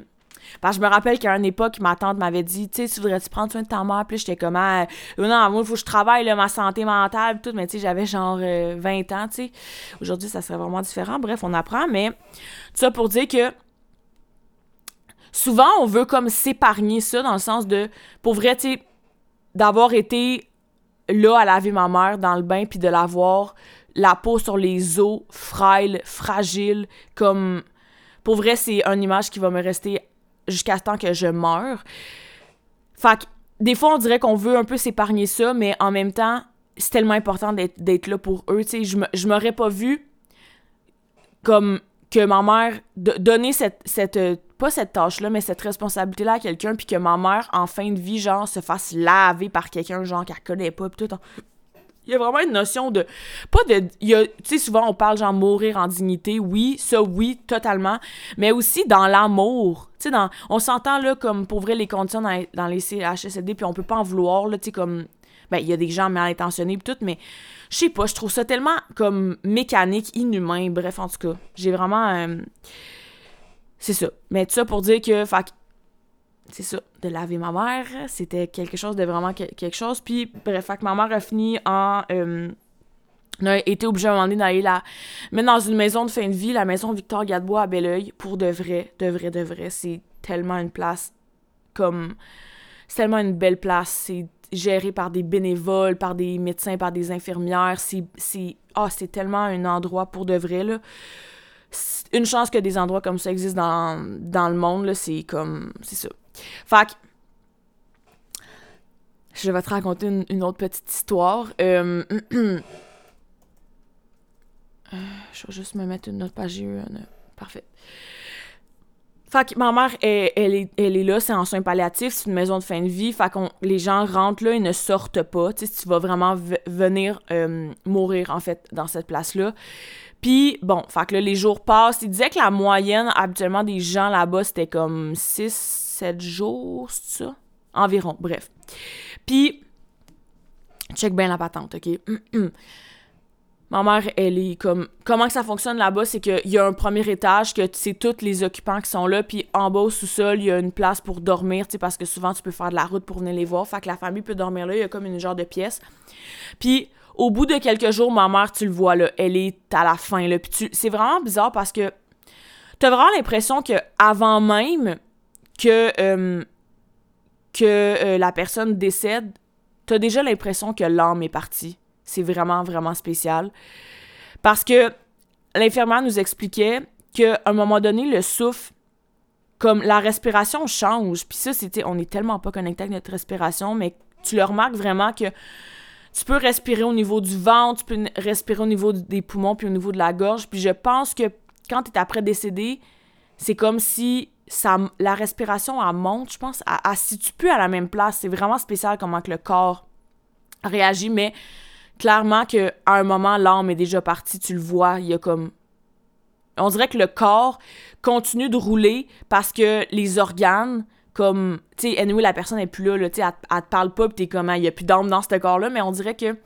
parce je me rappelle qu'à une époque ma tante m'avait dit tu sais tu voudrais-tu prendre soin de ta mère? Puis j'étais comme ah, euh, non moi il faut que je travaille là, ma santé mentale tout mais tu sais j'avais genre 20 euh, ans tu sais. Aujourd'hui ça serait vraiment différent. Bref on apprend mais ça pour dire que souvent on veut comme s'épargner ça dans le sens de pour vrai tu sais d'avoir été là à laver ma mère dans le bain puis de la voir la peau sur les os frêle, fragile comme pour vrai c'est une image qui va me rester jusqu'à temps que je meure. Fait que des fois on dirait qu'on veut un peu s'épargner ça mais en même temps c'est tellement important d'être là pour eux, tu sais je m'aurais pas vu comme que ma mère donner cette, cette pas cette tâche-là, mais cette responsabilité-là à quelqu'un, puis que ma mère, en fin de vie, genre, se fasse laver par quelqu'un, genre, qu'elle connaît pas, puis tout. Il y a vraiment une notion de. Pas de. Tu sais, souvent, on parle, genre, mourir en dignité. Oui, ça, oui, totalement. Mais aussi dans l'amour. Tu sais. On s'entend, là, comme, pour vrai, les conditions dans, dans les CHSLD, puis on peut pas en vouloir, là, tu sais, comme. Ben, il y a des gens mal intentionnés, puis tout, mais je sais pas, je trouve ça tellement, comme, mécanique, inhumain. Bref, en tout cas, j'ai vraiment. Euh, c'est ça. Mais tout ça pour dire que, fait, c'est ça, de laver ma mère, c'était quelque chose de vraiment quelque chose. Puis, bref, fait que ma mère a fini en. Euh, on a été obligé à un moment donné d'aller là. Mais dans une maison de fin de vie, la maison Victor Gadebois à Belleuil, pour de vrai, de vrai, de vrai, c'est tellement une place comme. C'est tellement une belle place. C'est géré par des bénévoles, par des médecins, par des infirmières. C'est. Ah, c'est tellement un endroit pour de vrai, là une chance que des endroits comme ça existent dans, dans le monde, là, c'est comme. C'est ça. Fait que, je vais te raconter une, autre petite histoire. Euh, euh, je vais juste me mettre une autre page. Parfait. Fait que ma mère, elle, est, elle est là, c'est en soins palliatifs, c'est une maison de fin de vie. Fait que les gens rentrent là, ils ne sortent pas. Tu sais, tu vas vraiment venir euh, mourir, en fait, dans cette place-là. Puis, bon, fait que les jours passent. Il disait que la moyenne, habituellement, des gens là-bas, c'était comme 6-7 jours, c'est ça? Environ, bref. Puis, check bien la patente, OK? Ma mère, elle est comme... Comment ça fonctionne là-bas, c'est qu'il y a un premier étage, que c'est tous les occupants qui sont là, puis en bas, sous-sol, il y a une place pour dormir, tu parce que souvent, tu peux faire de la route pour venir les voir. Fait que la famille peut dormir là, il y a comme une genre de pièce. Puis au bout de quelques jours, ma mère, tu le vois, là, elle est à la fin. Là. Puis c'est vraiment bizarre parce que t'as vraiment l'impression que avant même que, euh, que euh, la personne décède, t'as déjà l'impression que l'âme est partie. C'est vraiment, vraiment spécial. Parce que l'infirmière nous expliquait qu'à un moment donné, le souffle, comme la respiration change. Puis ça, c'était, on est tellement pas connecté avec notre respiration, mais tu le remarques vraiment que tu peux respirer au niveau du ventre, tu peux respirer au niveau des poumons puis au niveau de la gorge. Puis je pense que quand tu es après décédé, c'est comme si la respiration elle monte, je pense, à, à situe plus à la même place. C'est vraiment spécial comment que le corps réagit, mais clairement que à un moment l'âme est déjà partie, tu le vois, il y a comme On dirait que le corps continue de rouler parce que les organes, comme, tu sais, anyway, la personne n'est plus là, là tu sais, elle, te parle pas, pis t'es comme, il y a plus d'âme dans ce corps-là, mais on dirait que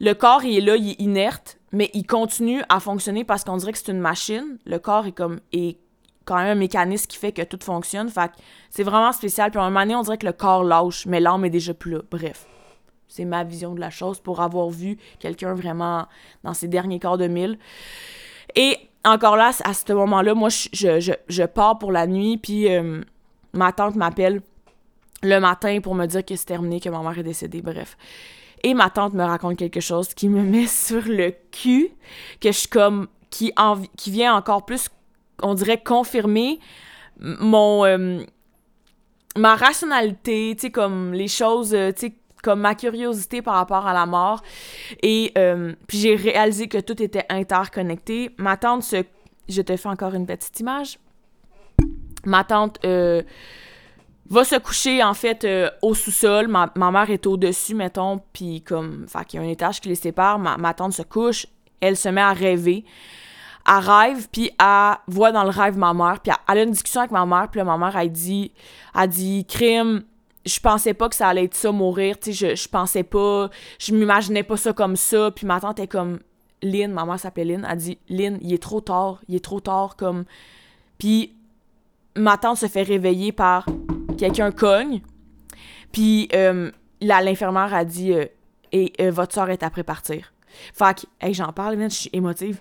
le corps, il est là, il est inerte, mais il continue à fonctionner parce qu'on dirait que c'est une machine. Le corps est comme, est quand même un mécanisme qui fait que tout fonctionne. Fait c'est vraiment spécial. Puis à un moment donné, on dirait que le corps lâche, mais l'âme est déjà plus là. Bref. C'est ma vision de la chose pour avoir vu quelqu'un vraiment dans ses derniers quarts de mille. Et encore là, à ce moment-là, moi, je, je, pars pour la nuit, puis euh, ma tante m'appelle le matin pour me dire que c'est terminé, que ma mère est décédée, bref. Et ma tante me raconte quelque chose qui me met sur le cul, que je suis comme, qui, vient encore plus, on dirait, confirmer mon, euh, ma rationalité, tu comme les choses, euh, tu comme ma curiosité par rapport à la mort. Et euh, puis j'ai réalisé que tout était interconnecté. Ma tante se... Je te fais encore une petite image. Ma tante euh, va se coucher, en fait, euh, au sous-sol. Ma, mère est au-dessus, mettons, puis comme... Fait qu'il y a un étage qui les sépare. Ma, tante se couche. Elle se met à rêver. Elle rêve, puis elle voit dans le rêve ma mère. Puis elle, a une discussion avec ma mère. Puis ma mère, elle dit... Elle dit, crime je pensais pas que ça allait être ça, mourir, tu sais, je, je pensais pas, je m'imaginais pas ça comme ça, puis ma tante est comme, Lynn, ma mère s'appelait Lynn, elle dit, Lynn, il est trop tard, il est trop tard, comme, puis ma tante se fait réveiller par quelqu'un cogne, puis euh, l'infirmière a dit, euh, et euh, votre soeur est après partir. Fait que, j'en parle, je suis émotive.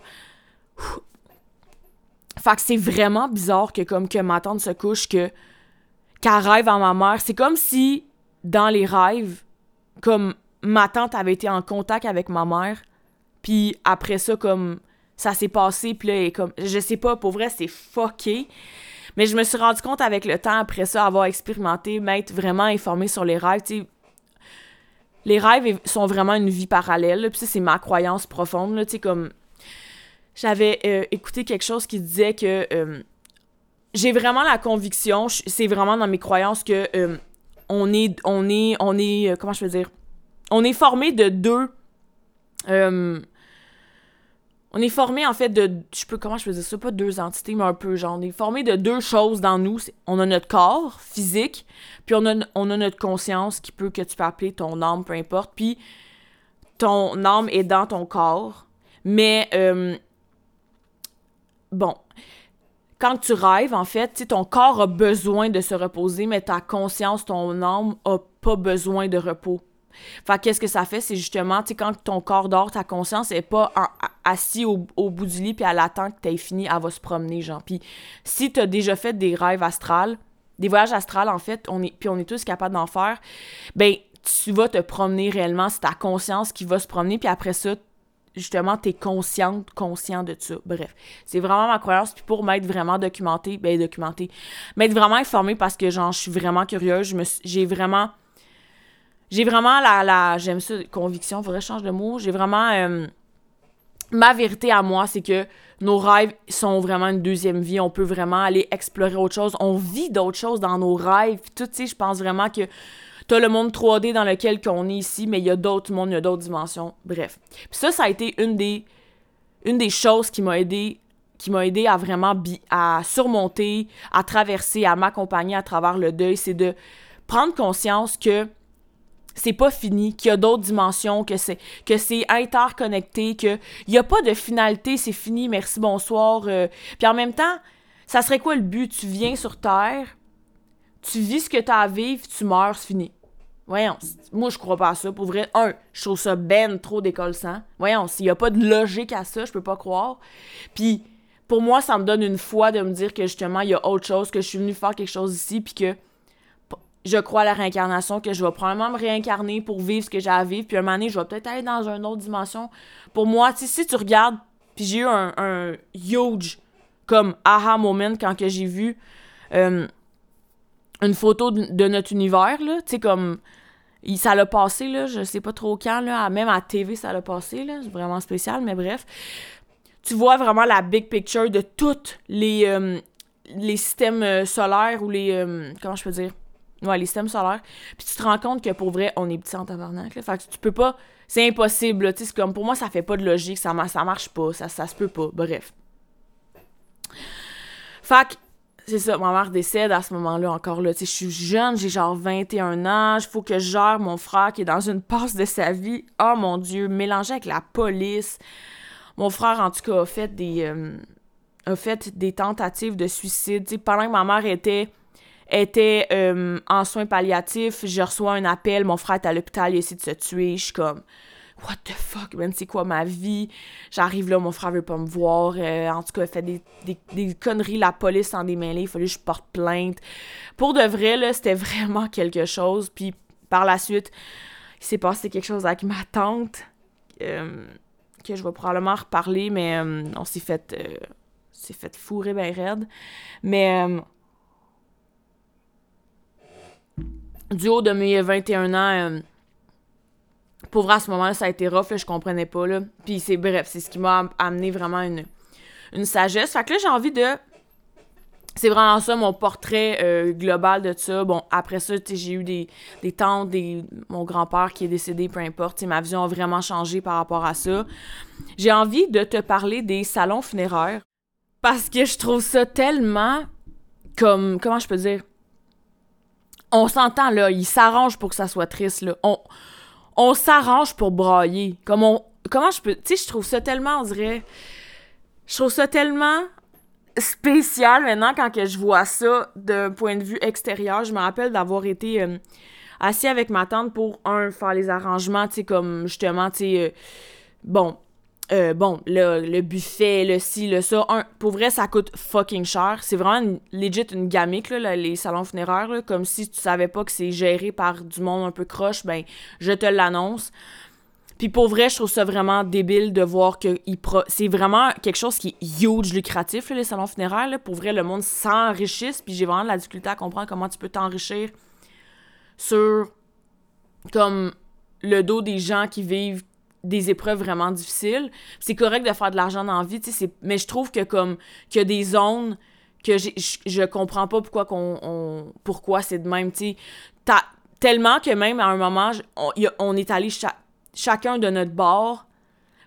Fait que c'est vraiment bizarre que comme que ma tante se couche, que qu'elle rêve à ma mère. C'est comme si, dans les rêves, comme ma tante avait été en contact avec ma mère, puis après ça, comme ça s'est passé, puis là, comme, je sais pas, pour vrai, c'est fucké. Mais je me suis rendu compte avec le temps, après ça, avoir expérimenté, m'être vraiment informée sur les rêves. Les rêves sont vraiment une vie parallèle, puis ça, c'est ma croyance profonde, tu sais, comme... J'avais euh, écouté quelque chose qui disait que... Euh, j'ai vraiment la conviction, c'est vraiment dans mes croyances que euh, on est, on est, on est, comment je peux dire, on est formé de deux, on est formé en fait de, je peux, comment je dire ça, pas deux entités, mais un peu genre, on est formé de deux choses dans nous. On a notre corps physique, puis on a, on notre conscience qui peut, que tu peux appeler ton âme, peu importe, puis ton âme est dans ton corps, mais bon, quand tu rêves, en fait, ton corps a besoin de se reposer, mais ta conscience, ton âme, a pas besoin de repos. Fait qu'est-ce que ça fait? C'est justement, tu sais, quand ton corps dort, ta conscience est pas assis au, bout du lit puis elle attend que t'aies fini, elle va se promener, genre. Puis si t'as déjà fait des rêves astrales, des voyages astrales, en fait, on est, puis on est tous capables d'en faire, ben tu vas te promener réellement, c'est ta conscience qui va se promener, puis après ça, justement, t'es consciente, conscient de ça. Bref, c'est vraiment ma croyance. Puis pour m'être vraiment documentée, ben documentée, m'être vraiment informée parce que, genre, je suis vraiment curieuse. J'ai vraiment... J'ai vraiment la... la J'aime ça, conviction, faudrait changer de mot. J'ai vraiment... Euh, ma vérité à moi, c'est que nos rêves sont vraiment une deuxième vie. On peut vraiment aller explorer autre chose. On vit d'autres choses dans nos rêves. Puis tout, tu sais, je pense vraiment que T'as le monde 3D dans lequel on est ici, mais il y a d'autres mondes, il y a d'autres dimensions. Bref. Puis ça, ça a été une des, une des choses qui m'a aidé qui m'a aidé à vraiment à surmonter, à traverser, à m'accompagner à travers le deuil, c'est de prendre conscience que c'est pas fini, qu'il y a d'autres dimensions, que c'est que c'est interconnecté, que y a pas de finalité, c'est fini, merci, bonsoir. Euh. Puis en même temps, ça serait quoi le but? Tu viens sur terre, tu vis ce que tu as à vivre, tu meurs, c'est fini. Voyons, moi je crois pas à ça. Pour vrai, un, je trouve ça ben trop décollissant. Voyons, s'il y a pas de logique à ça, je peux pas croire. Puis pour moi, ça me donne une foi de me dire que justement, il y a autre chose, que je suis venu faire quelque chose ici, puis que je crois à la réincarnation, que je vais probablement me réincarner pour vivre ce que j'ai à vivre, puis un moment donné, je vais peut-être aller dans une autre dimension. Pour moi, si tu regardes, puis j'ai eu un, huge, comme aha moment quand j'ai vu euh, une photo de, notre univers, là, tu sais, comme ça l'a passé, là, je sais pas trop quand, là, même à TV, ça l'a passé, là, c'est vraiment spécial, mais bref. Tu vois vraiment la big picture de tous les, euh, systèmes euh, solaires ou les... Comment je peux dire? Ouais, les systèmes solaires. Puis tu te rends compte que pour vrai, on est petit en tabarnak, là. Fait que tu peux pas... C'est impossible, tu sais, comme... Pour moi, ça fait pas de logique, ça, marche pas, ça, ça se peut pas, bref. Fait que, c'est ça, ma mère décède à ce moment-là encore là. Tu sais, je suis jeune, j'ai genre 21 ans, il faut que je gère mon frère qui est dans une passe de sa vie. Oh mon Dieu, mélangé avec la police. Mon frère, en tout cas, a fait des, euh, a fait des tentatives de suicide. Tu sais, pendant que ma mère était était euh, en soins palliatifs, je reçois un appel, mon frère est à l'hôpital, il essaie de se tuer, je suis comme what the fuck, man, c'est quoi ma vie? J'arrive là, mon frère veut pas me voir. Euh, en tout cas, il fait des, des, conneries, la police s'en démêlait, il fallait que je porte plainte. Pour de vrai, là, c'était vraiment quelque chose. Puis par la suite, il s'est passé quelque chose avec ma tante, euh, que je vais probablement reparler, mais on s'est fait, fait fourrer bien raide. Mais du haut de mes 21 ans, pour vrai, à ce moment-là, ça a été rough, je comprenais pas. Puis c'est bref, c'est ce qui m'a amené vraiment une, une sagesse. Fait que là, j'ai envie de... C'est vraiment ça, mon portrait euh, global de ça. Bon, après ça, j'ai eu des, des tantes, des, mon grand-père qui est décédé, peu importe. ma vision a vraiment changé par rapport à ça. J'ai envie de te parler des salons funéraires parce que je trouve ça tellement comme... Comment je peux dire? On s'entend, là. Ils s'arrangent pour que ça soit triste, là. On on s'arrange pour brailler. Comme on, comment je peux. Tu sais, je trouve ça tellement, on dirait. Je trouve ça tellement spécial maintenant quand que je vois ça d'un point de vue extérieur. Je me rappelle d'avoir été euh, assis avec ma tante pour, un, faire les arrangements, tu sais, comme justement, tu sais. Euh, bon, euh, bon, le, le, buffet, le ci, le ça, un, pour vrai, ça coûte fucking cher. C'est vraiment une, une gamique, là, les salons funéraires, comme si tu savais pas que c'est géré par du monde un peu croche, ben, je te l'annonce. Puis pour vrai, je trouve ça vraiment débile de voir que c'est vraiment quelque chose qui est huge lucratif, les salons funéraires. Là. Pour vrai, le monde s'enrichisse, puis j'ai vraiment de la difficulté à comprendre comment tu peux t'enrichir sur comme le dos des gens qui vivent des épreuves vraiment difficiles. C'est correct de faire de l'argent dans la vie, mais je trouve que comme qu'il y a des zones que je, je comprends pas pourquoi qu'on pourquoi c'est de même, tellement que même à un moment on, est allé chacun de notre bord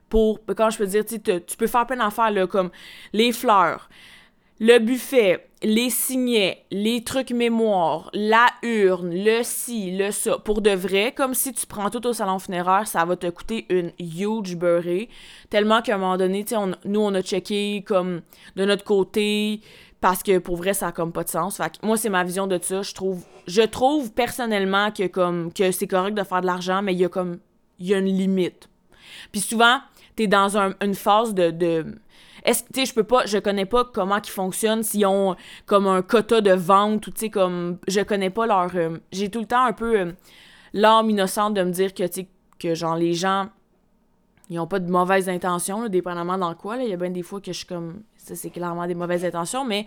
pour quand je peux dire tu peux faire plein d'affaires comme les fleurs le buffet, les signets, les trucs mémoire, la urne, le ci, le ça, pour de vrai, comme si tu prends tout au salon funéraire, ça va te coûter une huge beurrée. Tellement qu'à un moment donné, sais, nous, on a checké comme de notre côté, parce que pour vrai, ça a comme pas de sens. Fait que moi, c'est ma vision de ça. Je trouve, je trouve personnellement que comme, que c'est correct de faire de l'argent, mais il y a comme, il y a une limite. Puis souvent, t'es dans une phase de est-ce que, tu sais, je peux pas, je connais pas comment ils fonctionnent, s'ils ont comme un quota de vente ou, tu sais, comme, je connais pas leur. Euh, j'ai tout le temps un peu euh, l'âme innocente de me dire que, tu sais, que genre les gens, ils ont pas de mauvaises intentions, dépendamment dans quoi, là. Il y a bien des fois que je suis comme, ça, c'est clairement des mauvaises intentions, mais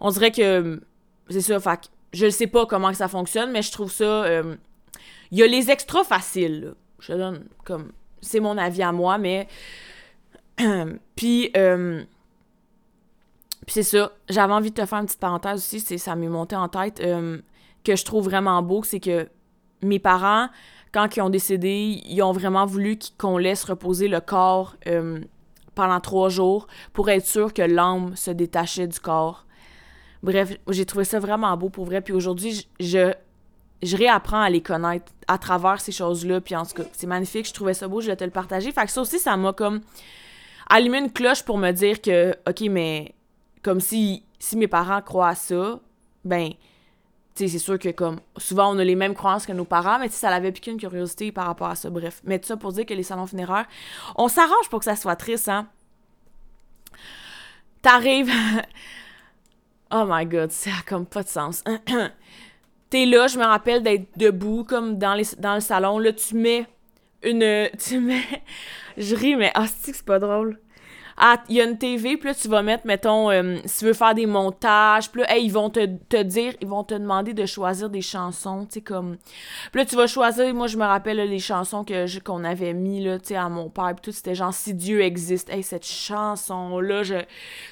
on dirait que, c'est ça, fait je sais pas comment ça fonctionne, mais je trouve ça. Euh, il y a les extras faciles, là. Je donne comme. C'est mon avis à moi, mais puis, euh, puis c'est ça. J'avais envie de te faire une petite parenthèse aussi, c'est ça m'est monté en tête, euh, que je trouve vraiment beau, c'est que mes parents, quand ils ont décédé, ils ont vraiment voulu qu'on laisse reposer le corps euh, pendant trois jours pour être sûr que l'âme se détachait du corps. Bref, j'ai trouvé ça vraiment beau pour vrai. Puis aujourd'hui, je, je réapprends à les connaître à travers ces choses-là. Puis en tout cas, c'est magnifique. Je trouvais ça beau, je voulais te le partager. Fait que ça aussi, ça m'a comme allumer une cloche pour me dire que, OK, mais comme si, si mes parents croient à ça, ben, tu sais, c'est sûr que comme souvent on a les mêmes croyances que nos parents, mais tu ça l'avait piqué une curiosité par rapport à ça. Bref, mais tout ça pour dire que les salons funéraires, on s'arrange pour que ça soit triste, hein. T'arrives. oh my god, ça a comme pas de sens. T'es là, je me rappelle d'être debout comme dans, les, dans le salon. Là, tu mets une. Tu mets. Je ris, mais ah, c'est pas drôle? Ah, il y a une TV, puis là, tu vas mettre, mettons, euh, si tu veux faire des montages, puis là, ils vont te, dire, ils vont te demander de choisir des chansons, tu sais, comme... Puis là, tu vas choisir, moi, je me rappelle les chansons que qu'on avait mis, là, tu sais, à mon père, puis tout, c'était genre « Si Dieu existe ». Hey, cette chanson-là, je...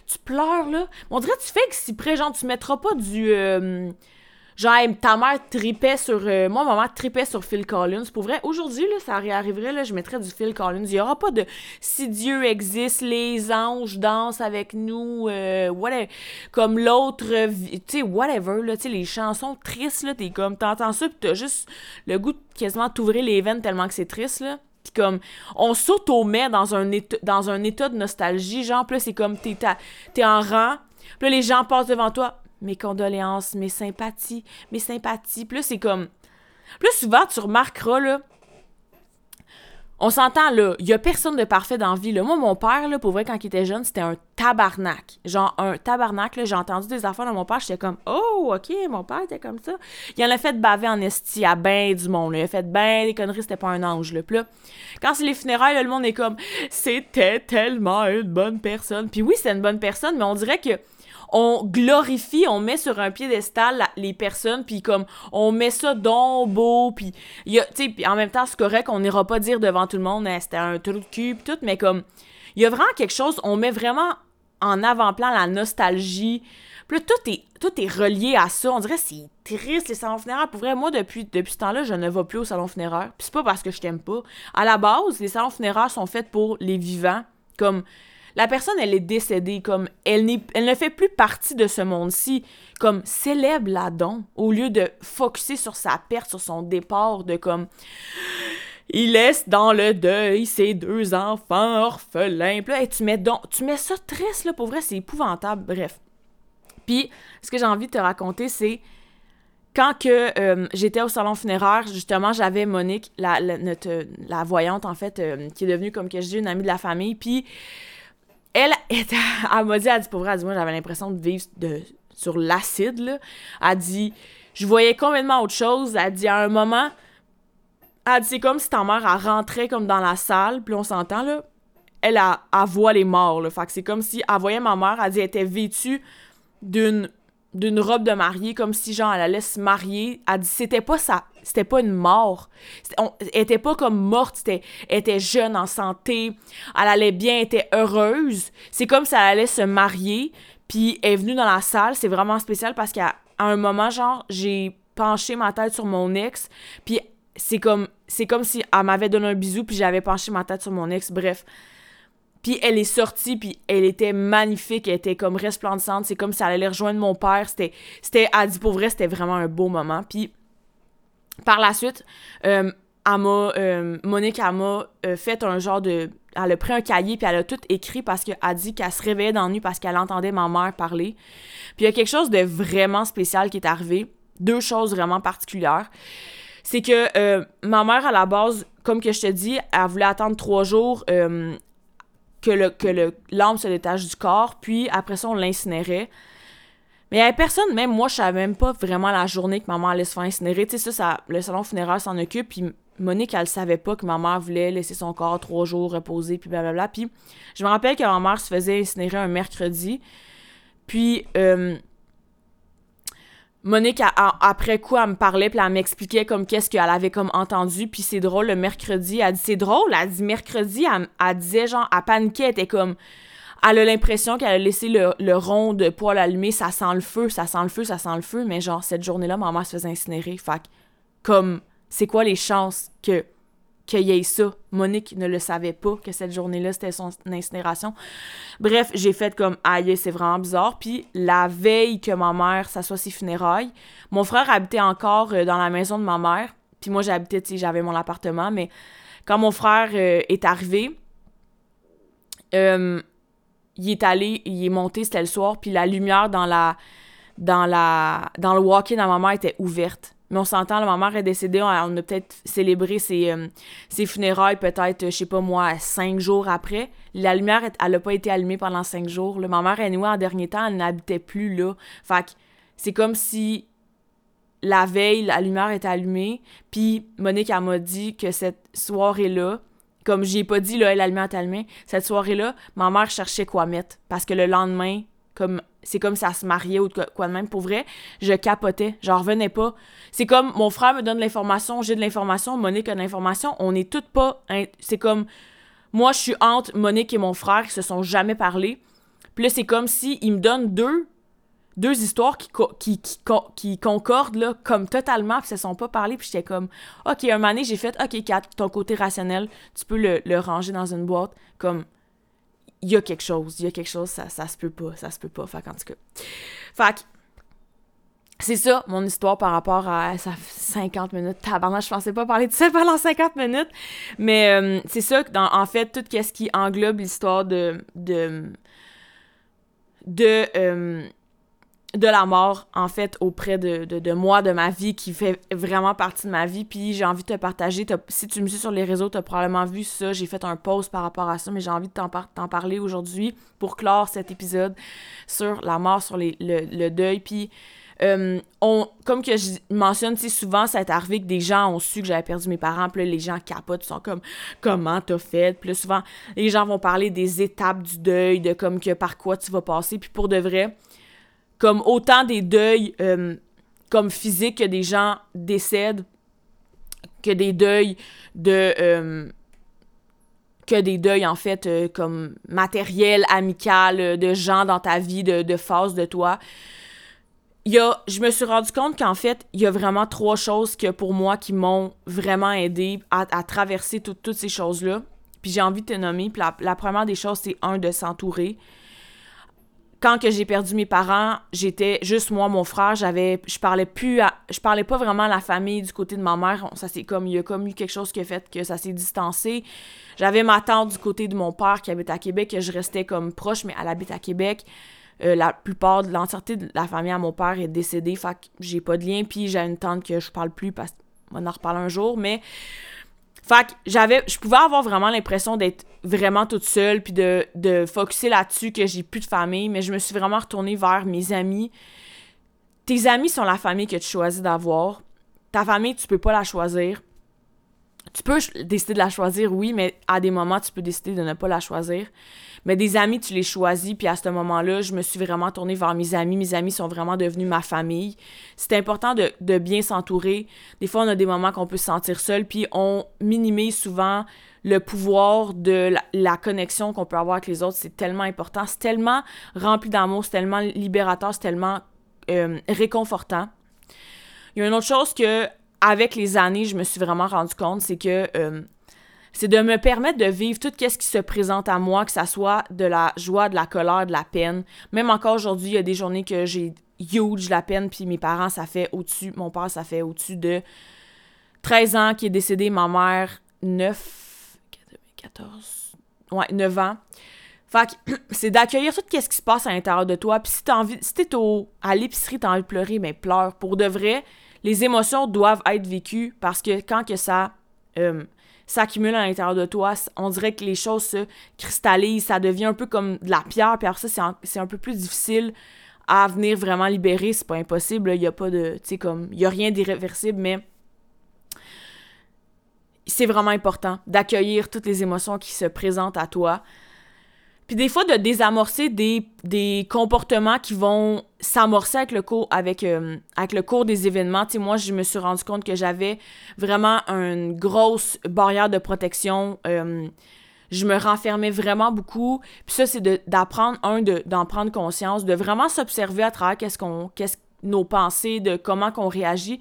Tu pleures, là? On dirait tu fais que si près, genre, tu mettras pas du... Euh, Genre, ta mère tripait sur. Euh, moi, ma mère tripait sur Phil Collins. Pour vrai, aujourd'hui, là, ça réarriverait, là, je mettrais du Phil Collins. Il n'y aura pas de si Dieu existe, les anges dansent avec nous, euh, whatever. Comme l'autre, tu sais, whatever, là, tu sais, les chansons tristes, là, t'es comme, t'entends ça, pis t'as juste le goût de quasiment t'ouvrir les veines tellement que c'est triste, là. Pis comme, on s'auto-met dans un, état, dans un état de nostalgie, genre, pis c'est comme, t'es, t'es en rang, pis là, les gens passent devant toi mes condoléances, mes sympathies, mes sympathies. Plus c'est comme. Plus souvent, tu remarqueras, là. On s'entend, là, il y a personne de parfait dans la vie, là. Moi, mon père, là, pour vrai, quand il était jeune, c'était un tabarnak. Genre, un tabarnak, là. J'ai entendu des affaires de mon père, j'étais comme, oh, OK, mon père était comme ça. Il en a fait baver en esti à ben du monde. Il a fait ben des conneries, c'était pas un ange, là. Puis là, quand c'est les funérailles, là, le monde est comme, c'était tellement une bonne personne. Puis oui, c'est une bonne personne, mais on dirait que on glorifie, on met sur un piédestal les personnes, puis comme on met ça donc beau, puis y a, en même temps, c'est correct, on n'ira pas dire devant tout le monde, hein, c'était un trou de cul, pis tout, mais comme, il y a vraiment quelque chose, on met vraiment en avant-plan la nostalgie, puis tout est, tout est relié à ça. On dirait c'est triste, les salons funéraires. Pour vrai, moi, depuis, depuis ce temps-là, je ne vais plus au salon funéraire. Puis c'est pas parce que je t'aime pas. À la base, les salons funéraires sont faits pour les vivants. Comme la personne, elle est décédée, comme elle, ne fait plus partie de ce monde-ci. Comme célèbre-la don, au lieu de focuser sur sa perte, sur son départ, de comme il laisse dans le deuil ses deux enfants orphelins. Là, tu mets tu mets ça triste, là, pour vrai, c'est épouvantable. Bref. Puis, ce que j'ai envie de te raconter, c'est quand que euh, j'étais au salon funéraire, justement, j'avais Monique, la, la voyante, en fait, euh, qui est devenue, comme que je dis, une amie de la famille. Puis, elle, elle m'a dit, elle dit, pour vrai, elle dit, moi, j'avais l'impression de vivre sur l'acide, là. Elle dit, je voyais complètement autre chose. Elle dit, à un moment, elle dit, c'est comme si ta mère, elle rentrait comme dans la salle, puis on s'entend, là. Elle, a, elle voit les morts, là. Fait que c'est comme si elle voyait ma mère, elle dit, elle était vêtue d'une d'une robe de mariée, comme si, genre, elle allait se marier. Elle dit, c'était pas ça, c'était pas une mort. elle était pas comme morte, elle était jeune, en santé, elle allait bien, elle était heureuse. C'est comme si elle allait se marier, puis elle est venue dans la salle. C'est vraiment spécial parce qu'à un moment, genre, j'ai penché ma tête sur mon ex, puis c'est comme, comme si elle m'avait donné un bisou, puis j'avais penché ma tête sur mon ex. Bref, puis elle est sortie, puis elle était magnifique, elle était comme resplendissante. C'est comme si elle allait rejoindre mon père. C'était, c'était, elle dit pour vrai, c'était vraiment un beau moment. Puis par la suite, euh, euh Monique, elle euh, fait un genre de. Elle a pris un cahier, puis elle a tout écrit parce qu'elle a dit qu'elle se réveillait dans nuit parce qu'elle entendait ma mère parler. Puis il y a quelque chose de vraiment spécial qui est arrivé. Deux choses vraiment particulières. C'est que ma mère, à la base, comme que je te dis, elle voulait attendre trois jours que le que le se détache du corps, puis après ça on l'incinérait. Mais il y avait personne, même moi, je savais même pas vraiment la journée que maman allait se faire incinérer. Tu sais, ça, le salon funéraire s'en occupe, puis Monique, elle savait pas que ma mère voulait laisser son corps trois jours reposer, puis blablabla. Puis je me rappelle que ma mère se faisait incinérer un mercredi. Puis euh, Monique, après quoi, elle me parlait, puis elle m'expliquait comme qu'est-ce qu'elle avait comme entendu. Puis c'est drôle, le mercredi, elle dit c'est drôle, elle dit mercredi, elle, disait genre, elle paniquait, elle était comme. Elle a l'impression qu'elle a laissé le, rond de poêle allumé, ça sent le feu, ça sent le feu, ça sent le feu. Mais genre, cette journée-là, maman se faisait incinérer. Fait comme, c'est quoi les chances que qu'il y ait ça? Monique ne le savait pas que cette journée-là, c'était son incinération. Bref, j'ai fait comme aïe, c'est vraiment bizarre. Puis la veille que ma mère s'assoit ses funérailles, mon frère habitait encore euh, dans la maison de ma mère. Puis moi, j'habitais, tu j'avais mon appartement. Mais quand mon frère euh, est arrivé, euh, il est allé, il est monté, c'était le soir, puis la lumière dans la dans la dans le walk-in à ma mère était ouverte. Mais on s'entend, ma mère est décédée, on a, peut-être célébré ses, euh, ses funérailles peut-être, je sais pas moi, cinq jours après. La lumière, elle a pas été allumée pendant cinq jours. Ma mère née en dernier temps, elle n'habitait plus là. Fait que c'est comme si la veille, la lumière était allumée, puis Monique, elle m'a dit que cette soirée-là, comme j'ai pas dit, là, la lumière est allumée, cette soirée-là, ma mère cherchait quoi mettre. Parce que le lendemain, comme c'est comme ça se mariait ou quoi de même. Pour vrai, je capotais. J'en revenais pas. C'est comme mon frère me donne l'information, j'ai de l'information, Monique a de l'information. On est toutes pas. C'est comme. Moi, je suis entre Monique et mon frère qui se sont jamais parlé. Puis là, c'est comme si il me donne deux deux histoires qui, qui, qui, concordent, là, comme totalement, puis se sont pas parlé, puis j'étais comme, OK, un moment donné, j'ai fait, OK, Kat, ton côté rationnel, tu peux le, le ranger dans une boîte, comme, il y a quelque chose, il y a quelque chose, ça, ça se peut pas, ça se peut pas, fait en tout cas. Fait c'est ça, mon histoire par rapport à ça 50 minutes. Tabarnak, je pensais pas parler de ça pendant 50 minutes. Mais euh, c'est ça, dans, en fait, tout ce qui englobe l'histoire de, de, de, euh, de la mort, en fait, auprès de, moi, de ma vie, qui fait vraiment partie de ma vie. Puis j'ai envie de te partager. Si tu me suis sur les réseaux, tu as probablement vu ça. J'ai fait un post par rapport à ça, mais j'ai envie de t'en, parler aujourd'hui pour clore cet épisode sur la mort, sur le, deuil. Puis euh, on, comme que je mentionne, souvent, ça est arrivé que des gens ont su que j'avais perdu mes parents, puis là, les gens capotent, ils sont comme « Comment t'as fait? » Puis là, souvent, les gens vont parler des étapes du deuil, de comme que par quoi tu vas passer, puis pour de vrai, comme autant des deuils euh, comme physiques que des gens décèdent, que des deuils de... Euh, que des deuils, en fait, comme matériel, amical, de gens dans ta vie, de, de de toi je me suis rendu compte qu'en fait, il y a vraiment trois choses pour moi qui m'ont vraiment aidé à, traverser toutes ces choses-là. Puis j'ai envie de te nommer. La, première des choses, c'est un, de s'entourer. Quand que j'ai perdu mes parents, j'étais juste moi, mon frère, j'avais je parlais plus à, je parlais pas vraiment à la famille du côté de ma mère, ça c'est comme il y a comme eu quelque chose qui a fait que ça s'est distancé. J'avais ma tante du côté de mon père qui habite à Québec, que je restais comme proche mais elle habite à Québec. Euh, la plupart de l'entièreté de la famille à mon père est décédée, fait que j'ai pas de lien, puis j'ai une tante que je parle plus parce qu'on en reparle un jour, mais fait que j'avais je pouvais avoir vraiment l'impression d'être vraiment toute seule puis de de focuser là-dessus que j'ai plus de famille, mais je me suis vraiment retournée vers mes amis. Tes amis sont la famille que tu choisis d'avoir. Ta famille, tu peux pas la choisir. Tu peux décider de la choisir, oui, mais à des moments, tu peux décider de ne pas la choisir. Mais des amis, tu les choisis. Puis à ce moment-là, je me suis vraiment tournée vers mes amis. Mes amis sont vraiment devenus ma famille. C'est important de, bien s'entourer. Des fois, on a des moments qu'on peut se sentir seul. Puis on minimise souvent le pouvoir de la, connexion qu'on peut avoir avec les autres. C'est tellement important. C'est tellement rempli d'amour. C'est tellement libérateur. C'est tellement euh, réconfortant. Il y a une autre chose que, avec les années, je me suis vraiment rendu compte, c'est que euh, c'est de me permettre de vivre tout ce qui se présente à moi, que ça soit de la joie, de la colère, de la peine. Même encore aujourd'hui, il y a des journées que j'ai huge la peine, puis mes parents, ça fait au-dessus, mon père, ça fait au-dessus de 13 ans qui est décédé, ma mère, 9, 14, ouais, 9 ans. Fait que c'est d'accueillir tout ce qui se passe à l'intérieur de toi. Puis si t'as envie, si t'es au, à l'épicerie, t'as envie de pleurer, mais pleure. Pour de vrai, les émotions doivent être vécues parce que quand que ça euh, s'accumule à l'intérieur de toi. On dirait que les choses se cristallisent, ça devient un peu comme de la pierre, puis après ça, c'est un, peu plus difficile à venir vraiment libérer. C'est pas impossible, il y a pas de. Tu comme. Il y a rien d'irréversible, mais. C'est vraiment important d'accueillir toutes les émotions qui se présentent à toi, puis des fois, de désamorcer des, des comportements qui vont s'amorcer avec le cours, avec, euh, avec le cours des événements. Tu moi, je me suis rendu compte que j'avais vraiment une grosse barrière de protection. Euh, je me renfermais vraiment beaucoup. Puis ça, c'est d'apprendre, un, d'en prendre conscience, de vraiment s'observer à travers qu'est-ce qu'on, qu'est-ce nos pensées, de comment qu'on réagit.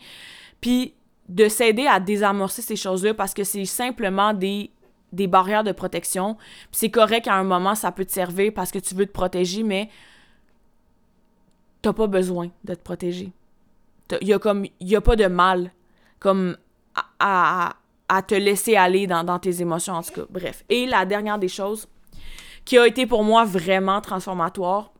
Puis de s'aider à désamorcer ces choses-là parce que c'est simplement des des barrières de protection. c'est correct qu'à un moment, ça peut te servir parce que tu veux te protéger, mais t'as pas besoin de te protéger. Il y a y a pas de mal comme à, à, te laisser aller dans, dans, tes émotions en tout cas. Bref. Et la dernière des choses qui a été pour moi vraiment transformatoire,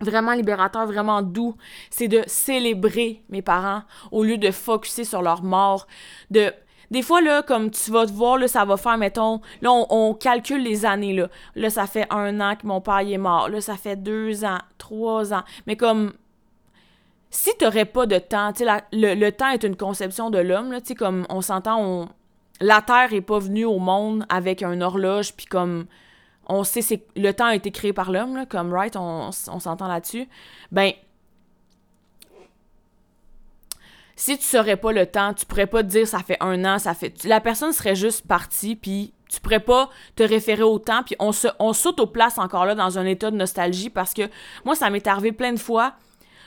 vraiment libérateur, vraiment doux, c'est de célébrer mes parents au lieu de focuser sur leur mort, de des fois, là, comme tu vas te voir, là, ça va faire, mettons, là, on, calcule les années, là. Là, ça fait un an que mon père est mort. Là, ça fait deux ans, trois ans. Mais comme, si t'aurais pas de temps, tu sais, le, temps est une conception de l'homme, là, tu sais, comme, on s'entend, on... La Terre est pas venue au monde avec un horloge, puis comme, on sait, c'est le temps a été créé par l'homme, là, comme, right, on, on s'entend là-dessus. Ben, si tu saurais pas le temps, tu pourrais pas te dire ça fait un an, ça fait. La personne serait juste partie, puis tu pourrais pas te référer au temps, puis on se, on saute aux places encore là dans un état de nostalgie parce que moi, ça m'est arrivé plein de fois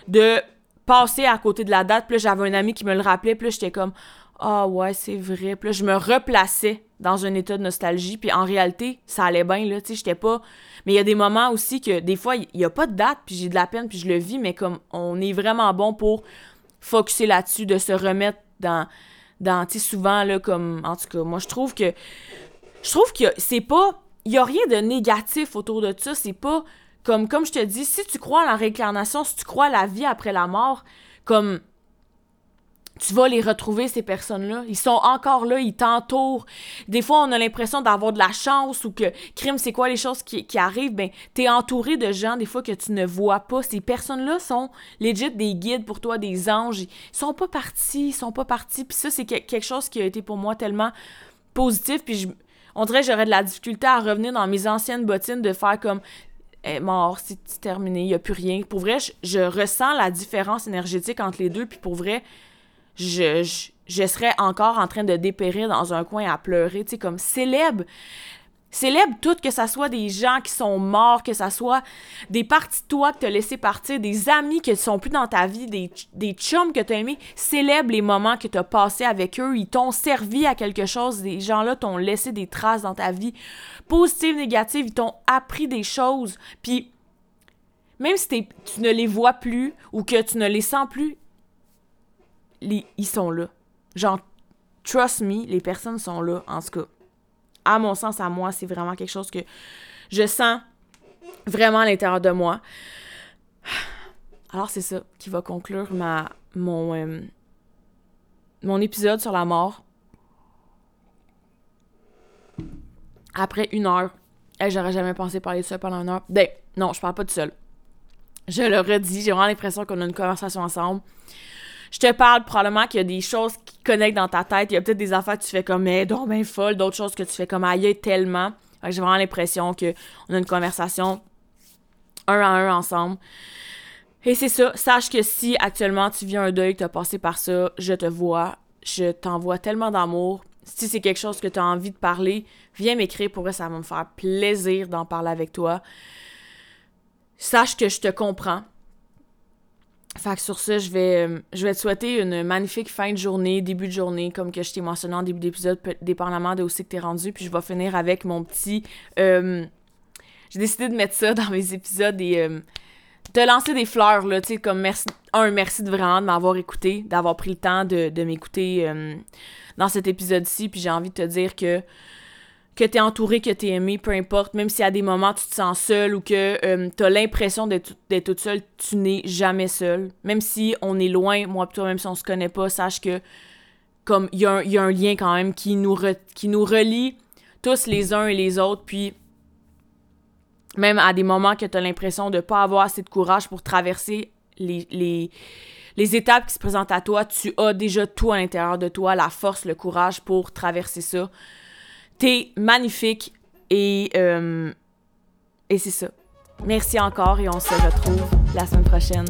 de passer à côté de la date. Puis j'avais un ami qui me le rappelait. Puis là, j'étais comme, ah ouais, c'est vrai. Puis je me replaçais dans un état de nostalgie. Puis en réalité, ça allait bien, là. Tu sais, j'étais pas. Mais il y a des moments aussi que des fois, il n'y a pas de date. Puis j'ai de la peine. Puis je le vis. Mais comme on est vraiment bon pour focuser là-dessus, de se remettre dans. dans tu sais, souvent, là, comme. En tout cas, moi, je trouve que. Je trouve que c'est pas. Il y a rien de négatif autour de ça. C'est pas. Comme, comme je te dis, si tu crois à la réincarnation, si tu crois à la vie après la mort, comme tu vas les retrouver, ces personnes-là. Ils sont encore là, ils t'entourent. Des fois, on a l'impression d'avoir de la chance ou que, crime, c'est quoi les choses qui, qui arrivent? Ben, t'es entouré de gens, des fois, que tu ne vois pas. Ces personnes-là sont legit des guides pour toi, des anges. Ils sont pas partis, ils sont pas partis. Puis ça, c'est quelque chose qui a été pour moi tellement positif. Puis je, on dirait que j'aurais de la difficulté à revenir dans mes anciennes bottines de faire comme est mort, c'est terminé, il n'y a plus rien. Pour vrai, je, je, ressens la différence énergétique entre les deux, puis pour vrai, je, je, serais encore en train de dépérir dans un coin à pleurer, tu sais, comme célèbre. Célèbre tout, que ça soit des gens qui sont morts, que ça soit des parties de toi que t'as laissé partir, des amis qui sont plus dans ta vie, des, des chums que t'as aimés. Célèbre les moments que t'as passés avec eux. Ils t'ont servi à quelque chose. Des gens-là t'ont laissé des traces dans ta vie. Positives, négatives, ils t'ont appris des choses. Puis, même si tu ne les vois plus ou que tu ne les sens plus, ils sont là. Genre, trust me, les personnes sont là, en tout cas. À mon sens, à moi, c'est vraiment quelque chose que je sens vraiment à l'intérieur de moi. Alors, c'est ça qui va conclure ma, mon, euh, mon épisode sur la mort. Après une heure. J'aurais jamais pensé parler de ça pendant une heure. Ben, non, je parle pas de seul. Je le redis, j'ai vraiment l'impression qu'on a une conversation ensemble je te parle probablement qu'il y a des choses qui connectent dans ta tête. Il y a peut-être des affaires que tu fais comme, mais donc ben folle, d'autres choses que tu fais comme, aïe, tellement. J'ai vraiment l'impression qu'on a une conversation un à un ensemble. Et c'est ça. Sache que si actuellement tu vis un deuil, que tu as passé par ça, je te vois. Je t'envoie tellement d'amour. Si c'est quelque chose que tu as envie de parler, viens m'écrire. Pour vrai, ça va me faire plaisir d'en parler avec toi. Sache que je te comprends. Fait que sur ça, je vais, euh, je vais te souhaiter une magnifique fin de journée, début de journée, comme que je t'ai mentionné en début d'épisode, dépendamment de où c'est que t'es rendu. Puis je vais finir avec mon petit... Euh, j'ai décidé de mettre ça dans mes épisodes et euh, te lancer des fleurs, là, tu sais, comme merci... Un, merci de vraiment de m'avoir écouté, d'avoir pris le temps de, de m'écouter dans cet épisode-ci. Puis j'ai envie de te dire que que t'es entouré, que t'es aimé, peu importe, même si à des moments tu te sens seul ou que euh, t'as l'impression d'être toute seule, tu n'es jamais seul. Même si on est loin, moi et toi, même si on se connaît pas, sache que comme il y, a un lien quand même qui nous, relie tous les uns et les autres, puis même à des moments que t'as l'impression de pas avoir assez de courage pour traverser les, les, les étapes qui se présentent à toi, tu as déjà tout à l'intérieur de toi, la force, le courage pour traverser ça. T'es magnifique et, euh, et c'est ça. Merci encore et on se retrouve la semaine prochaine.